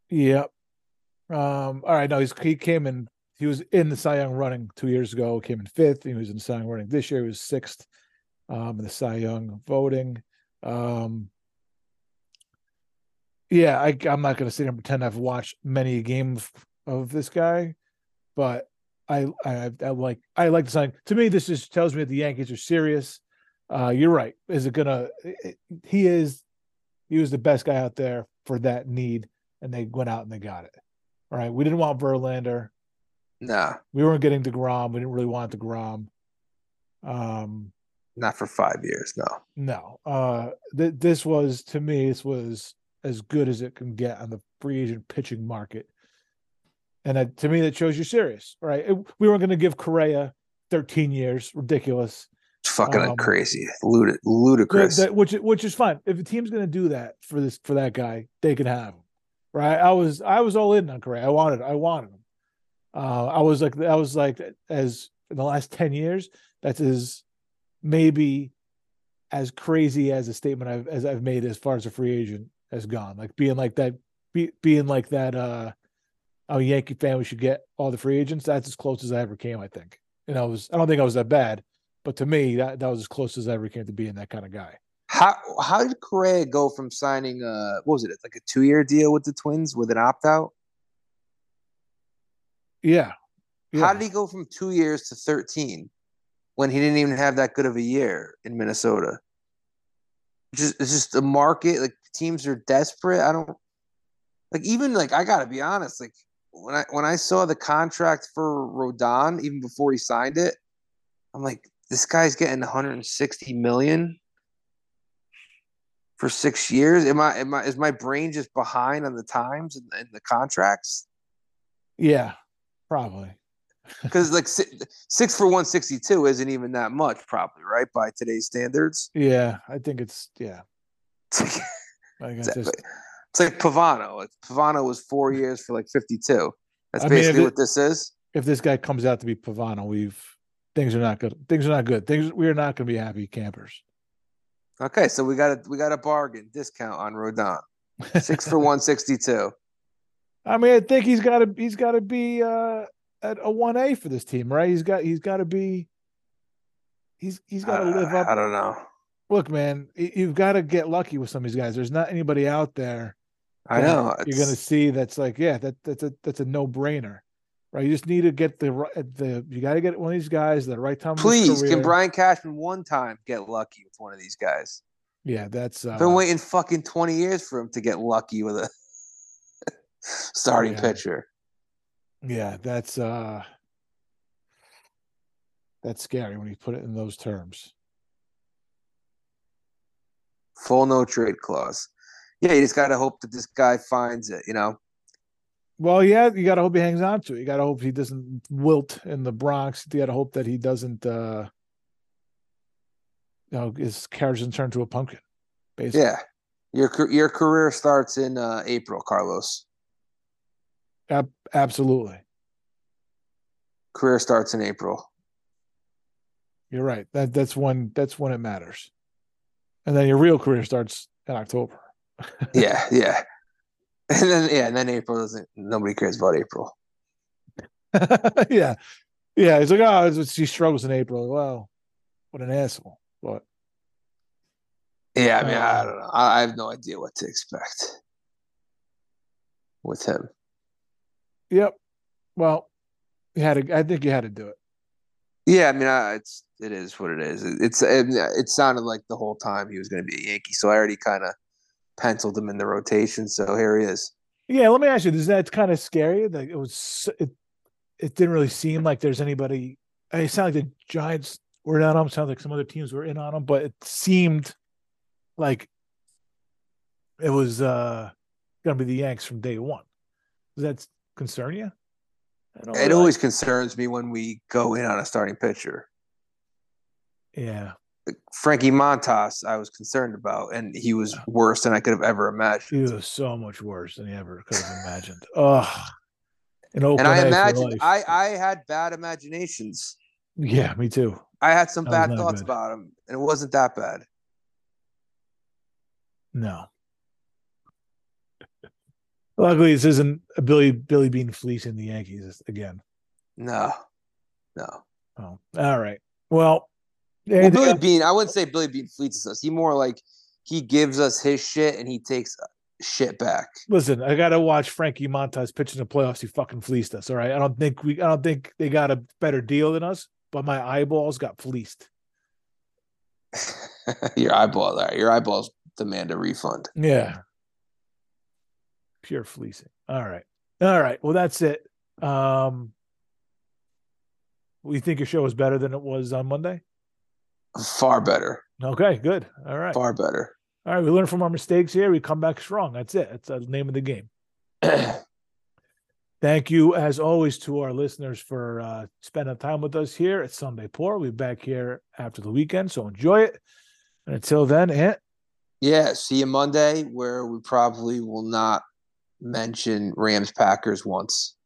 B: Yep. Um, all right, no, he's he came in he was in the Cy Young running two years ago, came in fifth, he was in the Cy Young running this year, he was sixth um in the Cy Young voting. Um yeah, I I'm not gonna sit here and pretend I've watched many a game of, this guy, but I I I like I like the sign. To me, this just tells me that the Yankees are serious. Uh you're right. Is it gonna he is he was the best guy out there for that need and they went out and they got it. Right. We didn't want Verlander.
A: Nah,
B: We weren't getting DeGrom. We didn't really want DeGrom. Um,
A: not for five years. No.
B: no. Uh th- this was to me, this was as good as it can get on the free agent pitching market. And that, to me, that shows you're serious, right? It- we weren't going to give Correa 13 years, ridiculous.
A: It's fucking
B: Um,
A: crazy. Lud-
B: That-
A: ludicrous.
B: that- which which is fine. If a team's going to do that for this for that guy, they can have him, right? I was I was all in on Correa. I wanted I wanted him. Uh, I was like I was like as in the last ten years. That's as maybe as crazy as a statement I've as I've made as far as a free agent has gone. Like being like that, be, being like that. uh I'm a Yankee fan. We should get all the free agents. That's as close as I ever came. I think. And I was I don't think I was that bad, but to me that that was as close as I ever came to being that kind of guy.
A: How how did Correa go from signing uh what was it like a two year deal with the Twins with an opt out?
B: Yeah. yeah.
A: How did he go from two years to thirteen when he didn't even have that good of a year in Minnesota? Just it's just the market like teams are desperate. I don't like even like I gotta be honest like when I when I saw the contract for Rodon even before he signed it, I'm like this guy's getting 160 million for six years. Am I am I is my brain just behind on the times and, and the contracts?
B: Yeah. Probably.
A: Because like si- six for 162 isn't even that much, probably right by today's standards.
B: Yeah. I think it's yeah.
A: It's like, it's
B: it's,
A: like, it's like Pavano. Like Pavano was four years for like 52. That's
B: I mean,
A: basically
B: it-
A: what this is.
B: if this guy comes out to be Pavano, we've things are not good. Things are not good. Things we are not going to be happy campers.
A: Okay, so we got a we got a bargain discount on Rodon. Six for 162.
B: I mean, I think he's got to he's got to be uh, at a one A for this team, right? He's got he's got to be he's he's got to
A: Uh,
B: live up.
A: I don't know.
B: Look, man, you've got to get lucky with some of these guys. There's not anybody out there
A: I know.
B: you're going to see that's like, yeah, that that's a that's a no brainer, right? You just need to get the the you got to get one of these guys at the right time.
A: Please, can. Brian Cashman one time get lucky with one of these guys?
B: Yeah, that's uh,
A: Been waiting fucking 20 years for him to get lucky with a starting
B: Yeah.
A: pitcher.
B: yeah, that's uh, that's scary when you put it in those terms.
A: Full no trade clause. Yeah, you just got to hope that this guy finds it. You know.
B: Well, yeah, you got to hope he hangs on to it. You got to hope he doesn't wilt in the Bronx. You got to hope that he doesn't, uh, you know, his carriage doesn't turn to a pumpkin.
A: Basically. Yeah, your your career starts in uh, April, Carlos.
B: Ab- absolutely.
A: Career starts in April.
B: You're right. That that's when that's when it matters. And then your real career starts in October.
A: yeah, yeah. And then yeah, and then April doesn't nobody cares about April.
B: yeah. Yeah. It's like, oh, she struggles in April. Wow. What an asshole. But
A: yeah, I mean, uh, I don't know. I, I have no idea what to expect with him.
B: Yep. Well, you had to. I think you had to do it.
A: Yeah, I mean, I, it's it is what it is. It, it's it, it sounded like the whole time he was going to be a Yankee, so I already kind of penciled him in the rotation. So here he is.
B: Yeah, let me ask you: Is that kind of scary? Like it was. It it didn't really seem like there's anybody. It sounded like the Giants were in on him. Sounds like some other teams were in on him, but it seemed like it was uh going to be the Yanks from day one. Does that concern you?
A: It always concerns me when we go in on a starting pitcher.
B: Yeah.
A: Frankie Montas, I was concerned about, and he was worse than I could have ever imagined.
B: He was so much worse than he ever could have imagined. Oh,
A: and I imagined I I had bad imaginations.
B: Yeah, me too.
A: I had some that bad thoughts good. about him, and it wasn't that bad.
B: No. Luckily, this isn't a Billy Billy Beane fleecing the Yankees again.
A: No, no.
B: Oh, all right. Well,
A: well Billy Beane, I wouldn't say Billy Beane fleeces us. He more like he gives us his shit and he takes shit back.
B: Listen, I gotta watch Frankie Montas pitch in the playoffs. He fucking fleeced us. All right. I don't think we I don't think they got a better deal than us, but my eyeballs got fleeced.
A: your eyeball there. Your eyeballs demand a refund.
B: Yeah pure fleecing. All right. All right. Well, that's it. Um, we think your show is better than it was on Monday?
A: Far better.
B: Okay, good. All right.
A: Far better.
B: All right. We learn from our mistakes here. We come back strong. That's it. That's the name of the game. Thank you, as always, to our listeners for uh, spending time with us here at Sunday Pour. We'll be back here after the weekend, so enjoy it. And until then, Ant.
A: Yeah, see you Monday, where we probably will not mention Rams Packers once.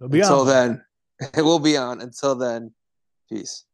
A: Until on. then, it will be on. Until then, peace.